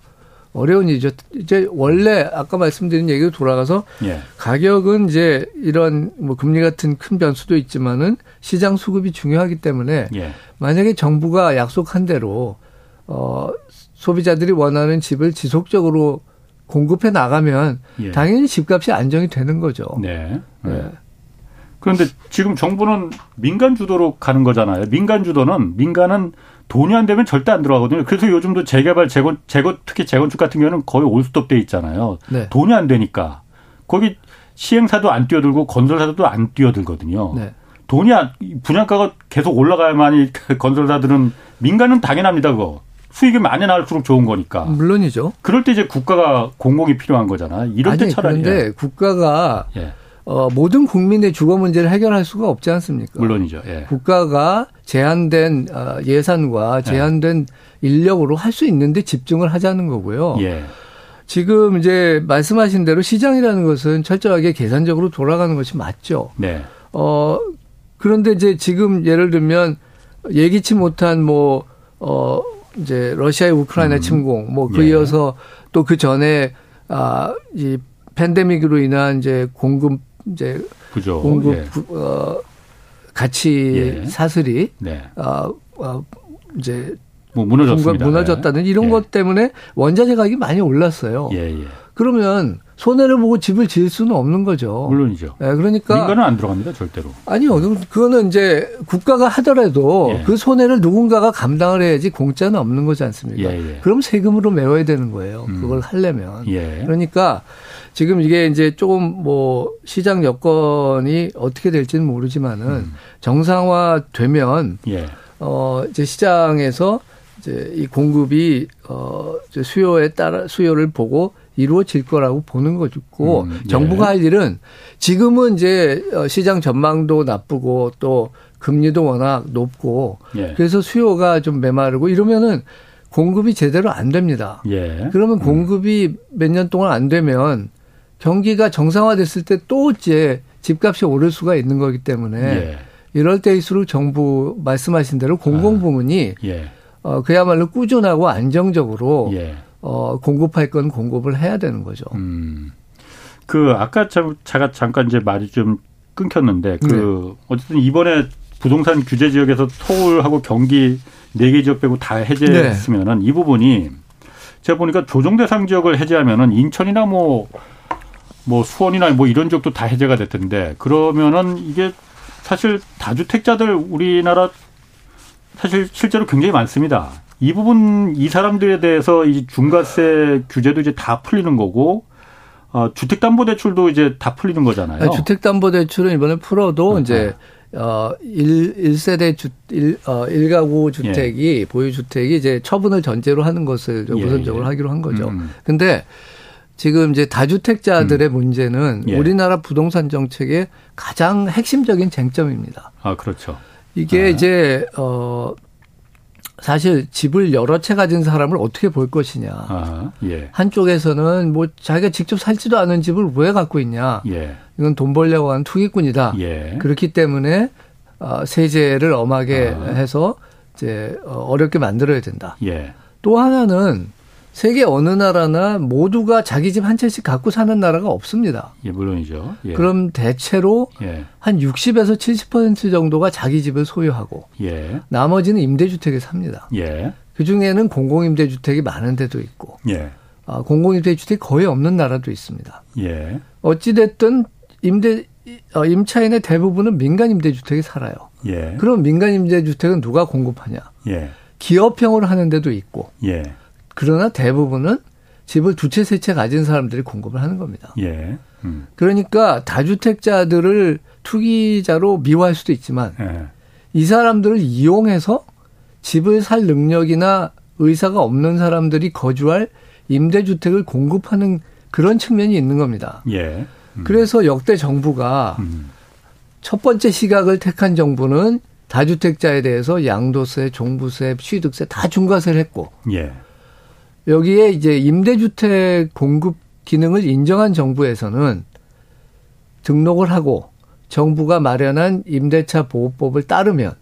어려운 일이죠. 이제 원래 아까 말씀드린 얘기로 돌아가서 예. 가격은 이제 이런 뭐 금리 같은 큰 변수도 있지만은 시장 수급이 중요하기 때문에 예. 만약에 정부가 약속한 대로 어 소비자들이 원하는 집을 지속적으로 공급해 나가면 예. 당연히 집값이 안정이 되는 거죠. 네. 네. 그런데 지금 정부는 민간 주도로 가는 거잖아요. 민간 주도는 민간은 돈이 안 되면 절대 안 들어가거든요. 그래서 요즘도 재개발, 재건, 재건 특히 재건축 같은 경우는 거의 올스톱 돼 있잖아요. 네. 돈이 안 되니까 거기 시행사도 안 뛰어들고 건설사도 안 뛰어들거든요. 네. 돈이 안, 분양가가 계속 올라가야만이 건설사들은 민간은 당연합니다. 그거. 수익이 많이 나올수록 좋은 거니까. 물론이죠. 그럴 때 이제 국가가 공공이 필요한 거잖아. 이럴 아니, 때 차라리. 그런데 국가가 예. 어, 모든 국민의 주거 문제를 해결할 수가 없지 않습니까? 물론이죠. 예. 국가가 제한된 어, 예산과 예. 제한된 예. 인력으로 할 수 있는데 집중을 하자는 거고요. 예. 지금 이제 말씀하신 대로 시장이라는 것은 철저하게 계산적으로 돌아가는 것이 맞죠. 네. 어, 그런데 이제 지금 예를 들면 예기치 못한 뭐, 어, 이제 러시아의 우크라이나 음. 침공, 뭐그 예. 이어서 또그 전에 아, 이 팬데믹으로 인한 이제 공급 이제 그죠. 공급 예. 어 가치 예. 사슬이 네. 어, 어 이제 뭐 무너졌습니다. 무너졌다는 이런 예. 것 때문에 원자재 가격이 많이 올랐어요. 예, 예. 그러면 손해를 보고 집을 지을 수는 없는 거죠. 물론이죠. 네, 그러니까 민간은 안 들어갑니다, 절대로. 아니요, 그거는 이제 국가가 하더라도 예. 그 손해를 누군가가 감당을 해야지 공짜는 없는 거지 않습니까? 예, 예. 그럼 세금으로 메워야 되는 거예요. 음. 그걸 하려면. 예. 그러니까 지금 이게 이제 조금 뭐 시장 여건이 어떻게 될지는 모르지만은 음. 정상화 되면 예. 어 이제 시장에서 이제 이 공급이 어 수요에 따라 수요를 보고 이루어질 거라고 보는 거고 음, 예. 정부가 할 일은 지금은 이제 어, 시장 전망도 나쁘고 또 금리도 워낙 높고 예. 그래서 수요가 좀 메마르고 이러면은 공급이 제대로 안 됩니다. 예. 그러면 음. 공급이 음. 몇년 동안 안 되면 경기가 정상화됐을 때 또 이제 집값이 오를 수가 있는 거기 때문에 예. 이럴 때일수록 정부 말씀하신 대로 공공부문이 아, 예. 어, 그야말로 꾸준하고 안정적으로 예. 어, 공급할 건 공급을 해야 되는 거죠. 음. 그 아까 제가 잠깐 이제 말이 좀 끊겼는데 그 네. 어쨌든 이번에 부동산 규제 지역에서 서울하고 경기 네 개 지역 빼고 다 해제했으면은 네. 이 부분이 제가 보니까 조정 대상 지역을 해제하면은 인천이나 뭐뭐 뭐 수원이나 뭐 이런 지역도 다 해제가 됐던데 그러면은 이게 사실 다주택자들 우리나라 사실 실제로 굉장히 많습니다. 이 부분 이 사람들에 대해서 이 중과세 규제도 이제 다 풀리는 거고 어, 주택담보대출도 이제 다 풀리는 거잖아요. 네, 주택담보대출은 이번에 풀어도 네. 이제 어, 1, 1세대 주, 1, 어, 1가구 주택이, 예. 보유주택이 이제 처분을 전제로 하는 것을 예, 우선적으로 예. 하기로 한 거죠. 음. 근데 지금 이제 다주택자들의 음. 문제는 예. 우리나라 부동산 정책의 가장 핵심적인 쟁점입니다. 아, 그렇죠. 이게 아. 이제, 어, 사실 집을 여러 채 가진 사람을 어떻게 볼 것이냐. 아, 예. 한쪽에서는 뭐 자기가 직접 살지도 않은 집을 왜 갖고 있냐. 예. 이건 돈 벌려고 하는 투기꾼이다. 예. 그렇기 때문에 어, 세제를 엄하게 아. 해서 이제 어, 어렵게 만들어야 된다. 예. 또 하나는 세계 어느 나라나 모두가 자기 집 한 채씩 갖고 사는 나라가 없습니다. 예, 물론이죠. 예. 그럼 대체로 예. 한 60에서 70% 정도가 자기 집을 소유하고 예. 나머지는 임대주택에 삽니다. 예. 그 중에는 공공임대주택이 많은 데도 있고 예. 아, 공공임대주택이 거의 없는 나라도 있습니다. 예. 어찌됐든 임대 어, 임차인의 대부분은 민간 임대주택에 살아요. 예. 그럼 민간 임대주택은 누가 공급하냐? 예. 기업형으로 하는 데도 있고. 예. 그러나 대부분은 집을 두 채, 세 채 가진 사람들이 공급을 하는 겁니다. 예. 음. 그러니까 다주택자들을 투기자로 미워할 수도 있지만 예. 이 사람들을 이용해서 집을 살 능력이나 의사가 없는 사람들이 거주할 임대주택을 공급하는 그런 측면이 있는 겁니다. 예. 음. 그래서 역대 정부가 음. 첫 번째 시각을 택한 정부는 다주택자에 대해서 양도세, 종부세, 취득세 다 중과세를 했고 예. 여기에 이제 임대주택 공급 기능을 인정한 정부에서는 등록을 하고 정부가 마련한 임대차 보호법을 따르면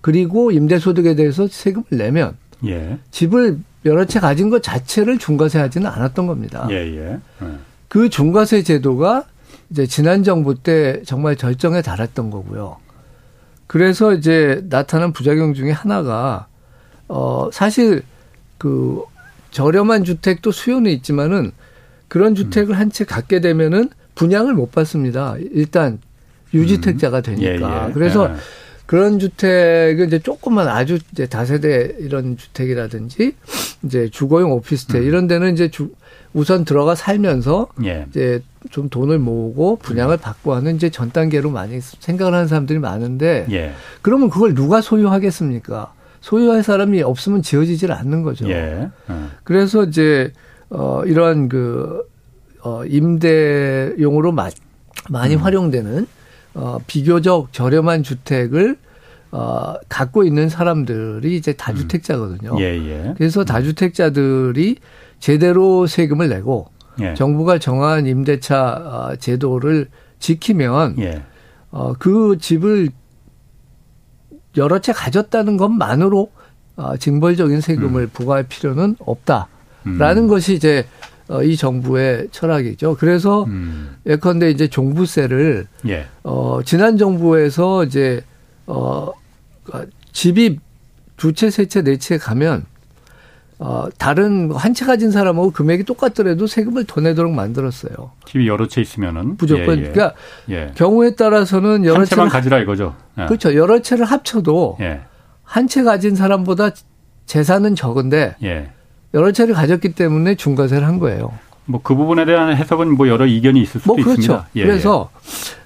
그리고 임대소득에 대해서 세금을 내면 예. 집을 여러 채 가진 것 자체를 중과세하지는 않았던 겁니다. 예, 예. 예. 그 중과세 제도가 이제 지난 정부 때 정말 절정에 달했던 거고요. 그래서 이제 나타난 부작용 중에 하나가 어 사실 그 저렴한 주택도 수요는 있지만은 그런 주택을 한 채 갖게 되면은 분양을 못 받습니다. 일단 유지택자가 음. 되니까. 예, 예. 그래서 예. 그런 주택은 이제 조금만 아주 이제 다세대 이런 주택이라든지 이제 주거용 오피스텔 음. 이런 데는 이제 주, 우선 들어가 살면서 예. 이제 좀 돈을 모으고 분양을 음. 받고 하는 이제 전 단계로 많이 생각을 하는 사람들이 많은데 예. 그러면 그걸 누가 소유하겠습니까? 소유할 사람이 없으면 지어지질 않는 거죠. 예. 음. 그래서 이제 어 이러한 그 어, 임대용으로 마, 많이 음. 활용되는 어, 비교적 저렴한 주택을 어, 갖고 있는 사람들이 이제 다주택자거든요. 음. 예, 예. 그래서 다주택자들이 제대로 세금을 내고 예. 정부가 정한 임대차 어, 제도를 지키면 예. 어, 그 집을 여러 채 가졌다는 것만으로 어, 징벌적인 세금을 음. 부과할 필요는 없다라는 음. 것이 이제 어, 이 정부의 철학이죠. 그래서 음. 예컨대 이제 종부세를 예. 어, 지난 정부에서 이제 어, 집이 두 채, 세 채, 네 채 가면 어, 다른 한 채 가진 사람하고 금액이 똑같더라도 세금을 더 내도록 만들었어요. 집이 여러 채 있으면은 무조건 예, 예. 그러니까 예. 경우에 따라서는 여러 한 채만 가지라 이거죠. 예. 그렇죠. 여러 채를 합쳐도 예. 한채 가진 사람보다 재산은 적은데 예. 여러 차례 가졌기 때문에 중과세를 한 거예요. 뭐 그 부분에 대한 해석은 뭐 여러 이견이 있을 수도 뭐 그렇죠. 있습니다. 예, 그래서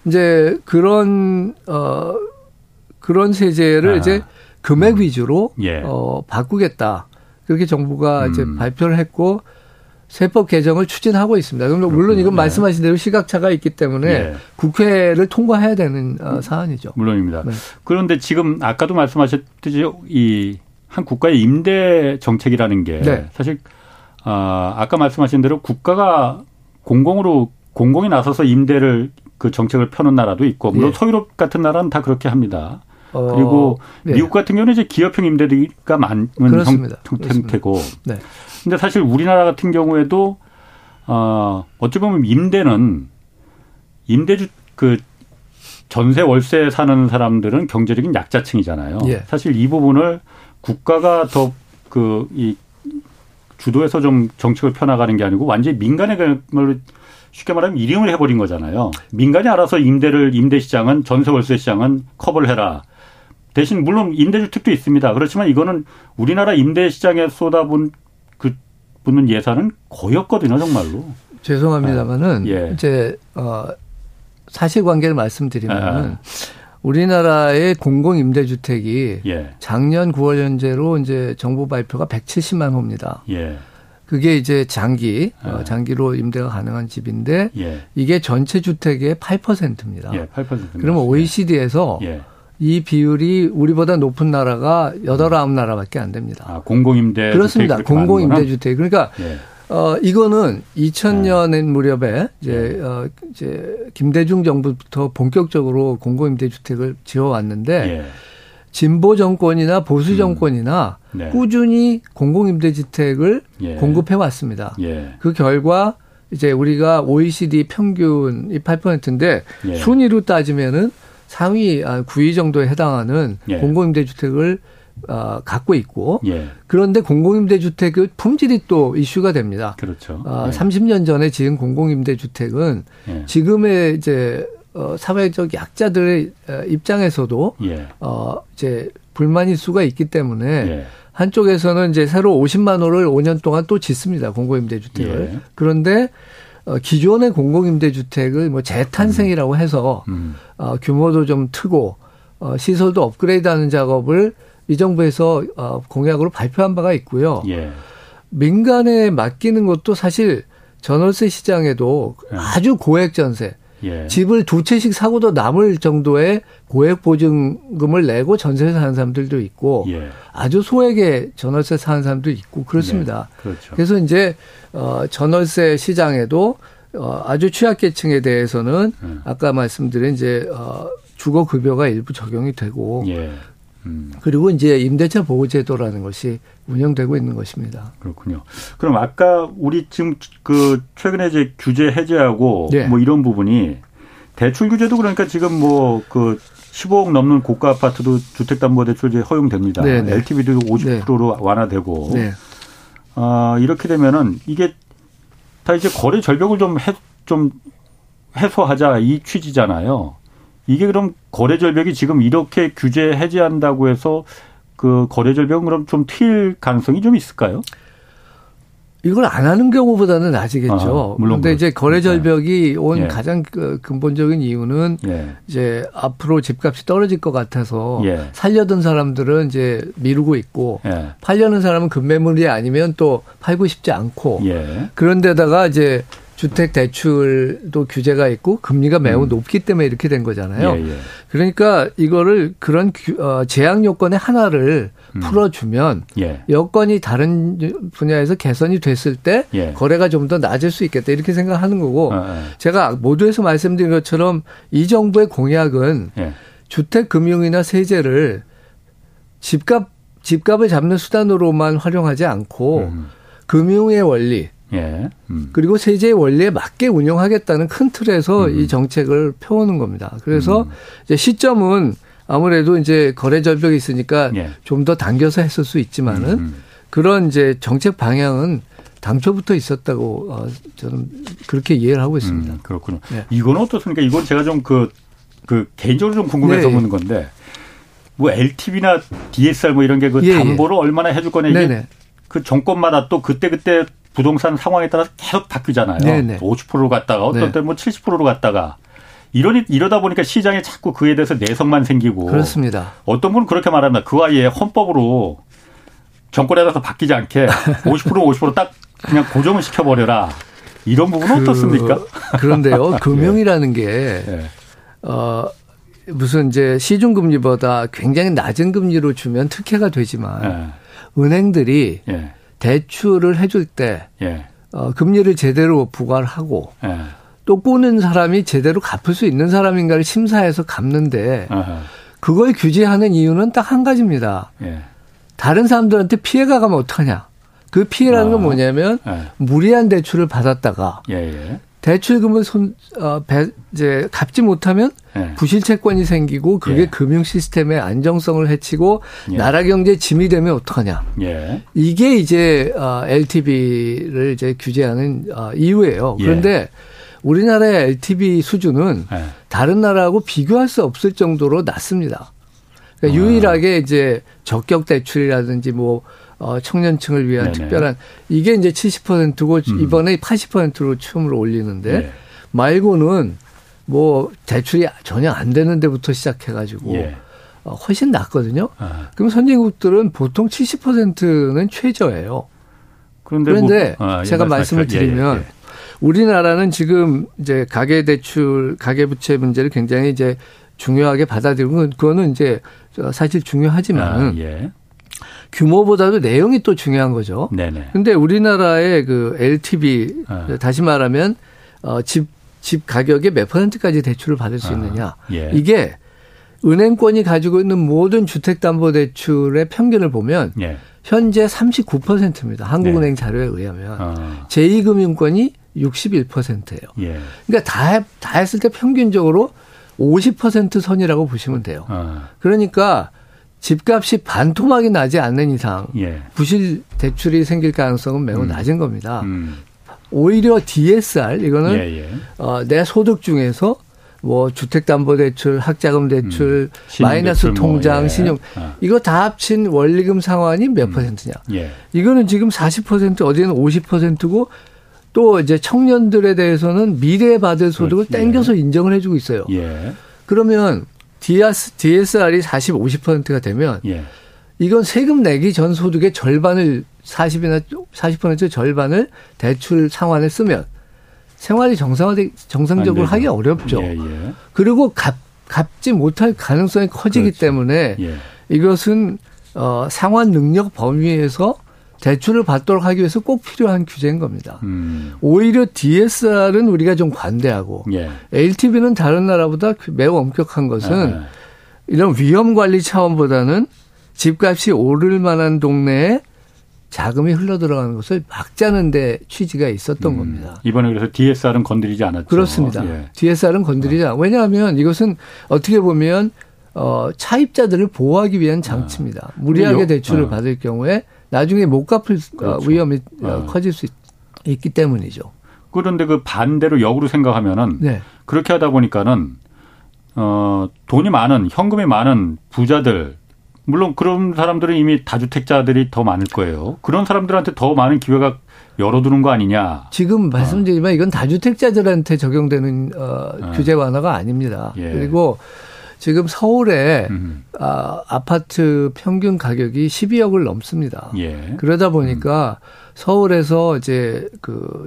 예. 이제 그런 어 그런 세제를 아. 이제 금액 음. 위주로 예. 어 바꾸겠다. 그렇게 정부가 음. 이제 발표를 했고 세법 개정을 추진하고 있습니다. 그럼 물론 이건 네. 말씀하신 대로 시각차가 있기 때문에 예. 국회를 통과해야 되는 어, 사안이죠. 물론입니다. 네. 그런데 지금 아까도 말씀하셨듯이 이 한 국가의 임대 정책이라는 게 네. 사실 아, 아까 말씀하신 대로 국가가 공공으로 공공이 나서서 임대를 그 정책을 펴는 나라도 있고 물론 예. 서유럽 같은 나라는 다 그렇게 합니다. 어, 그리고 네. 미국 같은 경우는 이제 기업형 임대가 많은 그렇습니다. 형 태고. 네. 근데 사실 우리나라 같은 경우에도 어 어찌 보면 임대는 임대주 그 전세 월세 사는 사람들은 경제적인 약자층이잖아요. 예. 사실 이 부분을 국가가 더 그 이 주도해서 좀 정책을 펴나가는 게 아니고 완전히 민간의 걸 쉽게 말하면 일임을 해버린 거잖아요. 민간이 알아서 임대를 임대 시장은 전세 월세 시장은 커버를 해라. 대신 물론 임대주택도 있습니다. 그렇지만 이거는 우리나라 임대 시장에 쏟아본 그 붙는 예산은 거의 없거든요, 정말로. 죄송합니다만은 예. 이제 어 사실관계를 말씀드리면은 아. 우리나라의 공공 임대주택이 예. 작년 9월 현재로 이제 정부 발표가 170만 호입니다. 예. 그게 이제 장기 어, 예. 장기로 임대가 가능한 집인데 예. 이게 전체 주택의 8%입니다. 예, 8%. 그러면 OECD에서 예. 이 비율이 우리보다 높은 나라가 여덟 아홉 나라밖에 안 됩니다. 아, 공공임대 그렇습니다. 공공임대 주택. 그러니까 예. 어, 이거는 2000년엔 무렵에 이제, 네. 어, 이제 김대중 정부부터 본격적으로 공공임대 주택을 지어 왔는데 예. 진보 정권이나 보수 음. 정권이나 음. 네. 꾸준히 공공임대 주택을 예. 공급해 왔습니다. 예. 그 결과 이제 우리가 OECD 평균이 8%인데 예. 순위로 따지면은 상위 9위 정도에 해당하는 예. 공공임대주택을 어, 갖고 있고 예. 그런데 공공임대주택의 품질이 또 이슈가 됩니다. 그렇죠. 어, 예. 30년 전에 지은 공공임대주택은 예. 지금의 이제 어, 사회적 약자들의 어, 입장에서도 예. 어, 이제 불만일 수가 있기 때문에 예. 한쪽에서는 이제 새로 50만 호를 5년 동안 또 짓습니다. 공공임대주택을. 예. 그런데 어, 기존의 공공임대주택을 뭐 재탄생이라고 해서 음. 음. 어, 규모도 좀 트고 어, 시설도 업그레이드하는 작업을 이 정부에서 어, 공약으로 발표한 바가 있고요. 예. 민간에 맡기는 것도 사실 전월세 시장에도 예. 아주 고액 전세. 예. 집을 두 채씩 사고도 남을 정도의 고액 보증금을 내고 전세 사는 사람들도 있고 예. 아주 소액의 전월세 사는 사람도 있고 그렇습니다. 네. 그렇죠. 그래서 이제 어 전월세 시장에도 어 아주 취약계층에 대해서는 음. 아까 말씀드린 이제 어 주거 급여가 일부 적용이 되고 예. 음. 그리고 이제 임대차 보호제도라는 것이 운영되고 있는 것입니다. 그렇군요. 그럼 아까 우리 지금 그 최근에 이제 규제 해제하고 네. 뭐 이런 부분이 대출 규제도 그러니까 지금 뭐 그 15억 넘는 고가 아파트도 주택담보대출 이제 허용됩니다. 네, 네. LTV도 50%로 완화되고. 네. 아, 이렇게 되면은 이게 다 이제 거래 절벽을 좀 해, 좀 해소하자 이 취지잖아요. 이게 그럼 거래 절벽이 지금 이렇게 규제 해제한다고 해서 그 거래 절벽은 그럼 좀 튈 가능성이 좀 있을까요? 이걸 안 하는 경우보다는 나아지겠죠. 아, 물론 그런데 이제 거래 절벽이 온 예. 가장 그 근본적인 이유는 예. 이제 앞으로 집값이 떨어질 것 같아서 예. 살려던 사람들은 이제 미루고 있고 예. 팔려는 사람은 급매물이 아니면 또 팔고 싶지 않고 예. 그런데다가 이제 주택 대출도 규제가 있고 금리가 매우 음. 높기 때문에 이렇게 된 거잖아요. 예, 예. 그러니까 이거를 그런 어, 제약 요건의 하나를 음. 풀어주면 예. 여건이 다른 분야에서 개선이 됐을 때 예. 거래가 좀 더 낮을 수 있겠다 이렇게 생각하는 거고 어, 어. 제가 모두에서 말씀드린 것처럼 이 정부의 공약은 예. 주택 금융이나 세제를 집값 집값을 잡는 수단으로만 활용하지 않고 음. 금융의 원리 예. 음. 그리고 세제의 원리에 맞게 운영하겠다는 큰 틀에서 음. 이 정책을 펴오는 겁니다. 그래서 음. 이제 시점은 아무래도 이제 거래 절벽이 있으니까 예. 좀더 당겨서 했을 수 있지만은 음, 음. 그런 이제 정책 방향은 당초부터 있었다고 어, 저는 그렇게 이해를 하고 있습니다. 음, 그렇군요. 네. 이건 어떻습니까? 이건 제가 좀그그 개인적으로 좀 궁금해서 네. 묻는 건데 뭐 LTV나 DSR 뭐 이런 게그 예, 예, 담보를 얼마나 해줄 거냐 이게 네네. 그 정권마다 또 그때 그때 부동산 상황에 따라서 계속 바뀌잖아요. 네네. 50%로 갔다가 어떤 네. 때뭐 70%로 갔다가 이러니 이러다 보니까 시장에 자꾸 그에 대해서 내성만 생기고 그렇습니다. 어떤 분은 그렇게 말합니다. 그 아이에 헌법으로 정권에 따라서 바뀌지 않게 50% 50%딱 [laughs] 그냥 고정을 시켜버려라. 이런 부분은 그, 어떻습니까? 그런데요, [laughs] 금융이라는 게 네. 어. 무슨 이제 시중금리보다 굉장히 낮은 금리로 주면 특혜가 되지만 네. 은행들이 네. 대출을 해줄 때 예. 어, 금리를 제대로 부과를 하고 예. 또 꾸는 사람이 제대로 갚을 수 있는 사람인가를 심사해서 갚는데 아하. 그걸 규제하는 이유는 딱 한 가지입니다. 예. 다른 사람들한테 피해가 가면 어떡하냐. 그 피해라는 건 아. 뭐냐면 예. 무리한 대출을 받았다가 예예. 예. 대출금을 손, 어, 배, 이제 갚지 못하면 예. 부실 채권이 생기고 그게 예. 금융 시스템의 안정성을 해치고 예. 나라 경제에 짐이 되면 어떡하냐. 예. 이게 이제 어, LTV를 이제 규제하는 어, 이유예요. 예. 그런데 우리나라의 LTV 수준은 예. 다른 나라하고 비교할 수 없을 정도로 낮습니다. 그러니까 아. 유일하게 이제 적격 대출이라든지 뭐 어, 청년층을 위한 네네. 특별한 이게 이제 70%고 음. 이번에 80%로 처음으로 올리는데 네. 말고는 뭐 대출이 전혀 안 되는 데부터 시작해가지고 예. 어, 훨씬 낫거든요. 아. 그럼 선진국들은 보통 70%는 최저예요. 그런데, 그런데 뭐, 아, 제가 말씀을 드리면 예, 예. 우리나라는 지금 이제 가계 대출, 가계 부채 문제를 굉장히 이제 중요하게 받아들이고 그거는 이제 사실 중요하지만 아, 예. 규모보다도 내용이 또 중요한 거죠. 네네. 근데 우리나라의 그 LTV 아. 다시 말하면 어, 집, 집 가격의 몇 퍼센트까지 대출을 받을 수 아, 있느냐. 아, 예. 이게 은행권이 가지고 있는 모든 주택담보대출의 평균을 보면 예. 현재 39%입니다. 한국은행 네. 자료에 의하면 아. 제2금융권이 61%예요. 예. 그러니까 다, 다 했을 때 평균적으로 50% 선이라고 보시면 돼요. 아. 그러니까 집값이 반토막이 나지 않는 이상 예. 부실 대출이 생길 가능성은 매우 음. 낮은 겁니다. 음. 오히려 DSR 이거는 예, 예. 어, 내 소득 중에서 뭐 주택담보대출, 학자금 대출, 음. 마이너스 뭐, 통장, 뭐, 예. 신용 아. 이거 다 합친 원리금 상환이 몇 음. 퍼센트냐? 예. 이거는 지금 40% 어디는 50%고 또 이제 청년들에 대해서는 미래에 받을 소득을 그렇지. 땡겨서 인정을 해주고 있어요. 예. 그러면 DSR이 40, 50%가 되면 예. 이건 세금 내기 전 소득의 절반을 40이나 40% 절반을 대출 상환에 쓰면 생활이 정상화되 정상적으로 하기 어렵죠. 예, 예. 그리고 갚 갚지 못할 가능성이 커지기 그렇죠. 때문에 예. 이것은 어 상환 능력 범위에서 대출을 받도록 하기 위해서 꼭 필요한 규제인 겁니다. 음. 오히려 DSR은 우리가 좀 관대하고 예. LTV는 다른 나라보다 그 매우 엄격한 것은 아. 이런 위험 관리 차원보다는 집값이 오를 만한 동네에 자금이 흘러 들어가는 것을 막자는 데 취지가 있었던 음, 겁니다. 이번에 그래서 DSR은 건드리지 않았죠. 그렇습니다. 예. DSR은 건드리지 않. 왜냐하면 이것은 어떻게 보면 어 차입자들을 보호하기 위한 장치입니다. 아. 무리하게 대출을 아. 받을 경우에 나중에 못 갚을 어, 그렇죠. 위험이 아. 커질 수 있, 기 때문이죠. 그런데 그 반대로 역으로 생각하면은 네. 그렇게 하다 보니까는 어 돈이 많은 현금이 많은 부자들 물론 그런 사람들은 이미 다주택자들이 더 많을 거예요. 그런 사람들한테 더 많은 기회가 열어두는 거 아니냐. 지금 말씀드리지만 어. 이건 다주택자들한테 적용되는 어, 어. 규제 완화가 아닙니다. 예. 그리고 지금 서울에 음. 아, 아파트 평균 가격이 12억을 넘습니다. 예. 그러다 보니까 음. 서울에서 이제 그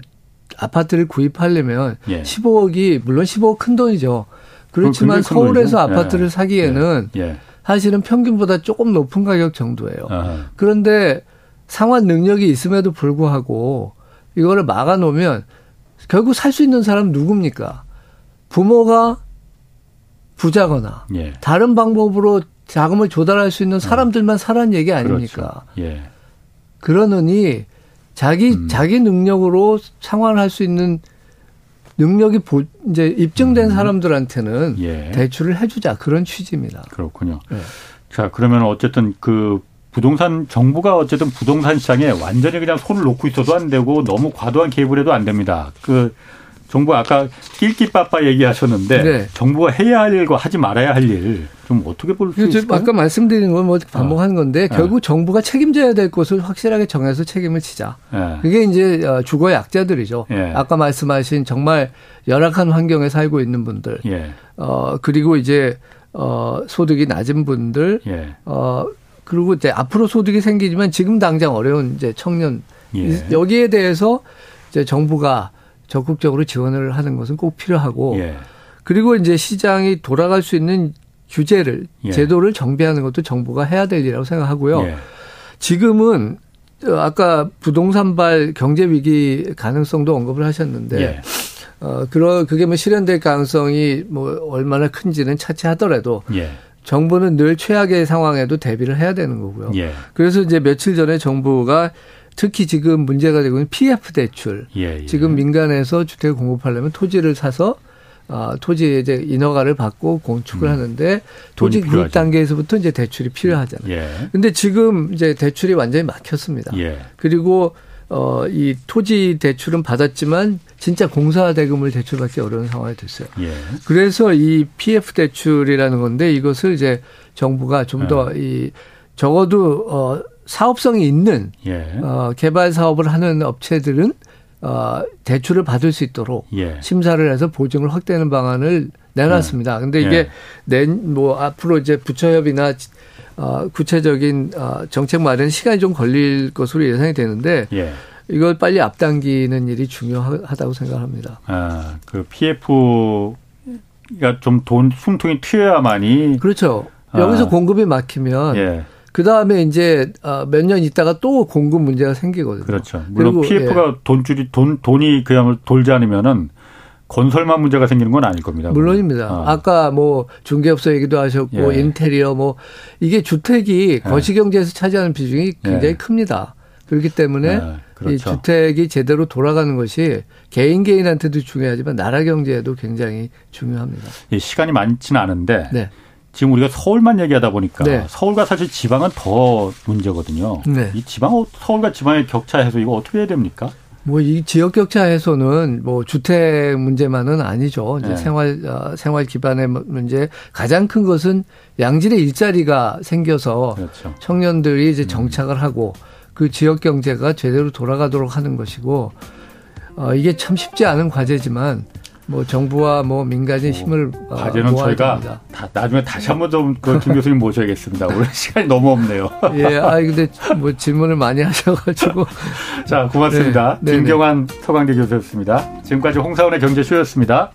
아파트를 구입하려면 예. 15억이 물론 15억 큰 돈이죠. 그렇지만 서울에서 아파트를 예. 사기에는 예. 예. 사실은 평균보다 조금 높은 가격 정도예요. 아하. 그런데 상환 능력이 있음에도 불구하고 이거를 막아 놓으면 결국 살 수 있는 사람 누굽니까? 부모가 부자거나 예. 다른 방법으로 자금을 조달할 수 있는 사람들만 사란 얘기 아닙니까? 그렇죠. 예. 그러느니 자기 음. 자기 능력으로 상환할 수 있는 능력이 보, 이제 입증된 음. 사람들한테는 예. 대출을 해주자 그런 취지입니다. 그렇군요. 네. 자 그러면 어쨌든 그 부동산 정부가 어쨌든 부동산 시장에 완전히 그냥 손을 놓고 있어도 안 되고 너무 과도한 개입을 해도 안 됩니다. 그 정부 아까 낄끼빠빠 얘기하셨는데 네. 정부가 해야 할 일과 하지 말아야 할 일 좀 어떻게 볼 수 있을까요? 아까 말씀드린 건 뭐 반복하는 건데 어. 결국 정부가 책임져야 될 것을 확실하게 정해서 책임을 지자. 네. 그게 이제 어, 주거 약자들이죠. 네. 아까 말씀하신 정말 열악한 환경에 살고 있는 분들. 예. 어 그리고 이제 어 소득이 낮은 분들. 예. 어 그리고 이제 앞으로 소득이 생기지만 지금 당장 어려운 이제 청년 예. 여기에 대해서 이제 정부가 적극적으로 지원을 하는 것은 꼭 필요하고 예. 그리고 이제 시장이 돌아갈 수 있는 규제를 예. 제도를 정비하는 것도 정부가 해야 될 일이라고 생각하고요. 예. 지금은 아까 부동산발 경제 위기 가능성도 언급을 하셨는데 예. 어 그러 그게 뭐 실현될 가능성이 뭐 얼마나 큰지는 차치하더라도 예. 정부는 늘 최악의 상황에도 대비를 해야 되는 거고요. 예. 그래서 이제 며칠 전에 정부가 특히 지금 문제가 되고 있는 PF 대출. 예, 예. 지금 민간에서 주택을 공급하려면 토지를 사서 아, 토지에 이제 인허가를 받고 건축을 음. 하는데 토지 구입 단계에서부터 이제 대출이 필요하잖아요. 예. 근데 지금 이제 대출이 완전히 막혔습니다. 예. 그리고 어, 이 토지 대출은 받았지만 진짜 공사 대금을 대출받기 어려운 상황이 됐어요. 예. 그래서 이 PF 대출이라는 건데 이것을 이제 정부가 좀 더이 예. 적어도 어 사업성이 있는 예. 어, 개발 사업을 하는 업체들은 어, 대출을 받을 수 있도록 예. 심사를 해서 보증을 확대하는 방안을 내놨습니다. 예. 근데 이게 낸뭐 앞으로 이제 부처협이나 어, 구체적인 어, 정책 마련 시간이 좀 걸릴 것으로 예상이 되는데 예. 이걸 빨리 앞당기는 일이 중요하다고 생각합니다. 아, 그 PF가 좀 돈 숨통이 튀어야만이 그렇죠. 여기서 아. 공급이 막히면 예. 그 다음에 이제 어, 몇년 있다가 또 공급 문제가 생기거든요. 그렇죠. 물론 PF가 예. 돈줄이 돈 돈이 그냥 돌지 않으면은 건설만 문제가 생기는 건 아닐 겁니다. 물론입니다. 어. 아까 뭐 중개업소 얘기도 하셨고 예. 인테리어 뭐 이게 주택이 예. 거시경제에서 차지하는 비중이 굉장히 예. 큽니다. 그렇기 때문에 예, 그렇죠. 이 주택이 제대로 돌아가는 것이 개인 개인한테도 중요하지만 나라 경제에도 굉장히 중요합니다. 시간이 많지는 않은데 네. 지금 우리가 서울만 얘기하다 보니까 네. 서울과 사실 지방은 더 문제거든요. 네. 이 지방 서울과 지방의 격차 해소 이거 어떻게 해야 됩니까? 뭐 이 지역 격차 해소는 뭐 주택 문제만은 아니죠. 이제 네. 생활 어, 생활 기반의 문제 가장 큰 것은 양질의 일자리가 생겨서 그렇죠. 청년들이 이제 음. 정착을 하고 그 지역 경제가 제대로 돌아가도록 하는 것이고 어 이게 참 쉽지 않은 과제지만 뭐 정부와 뭐 민간인 힘을 어, 과제는 저희가 다, 나중에 다시 한번 좀김 교수님 모셔야겠습니다. 오늘 [laughs] 시간이 너무 없네요. 예, 아 근데 뭐 질문을 많이 하셔가지고 [laughs] 자 고맙습니다. 네, 김경환 서강대 교수였습니다. 지금까지 홍사원의 경제쇼였습니다.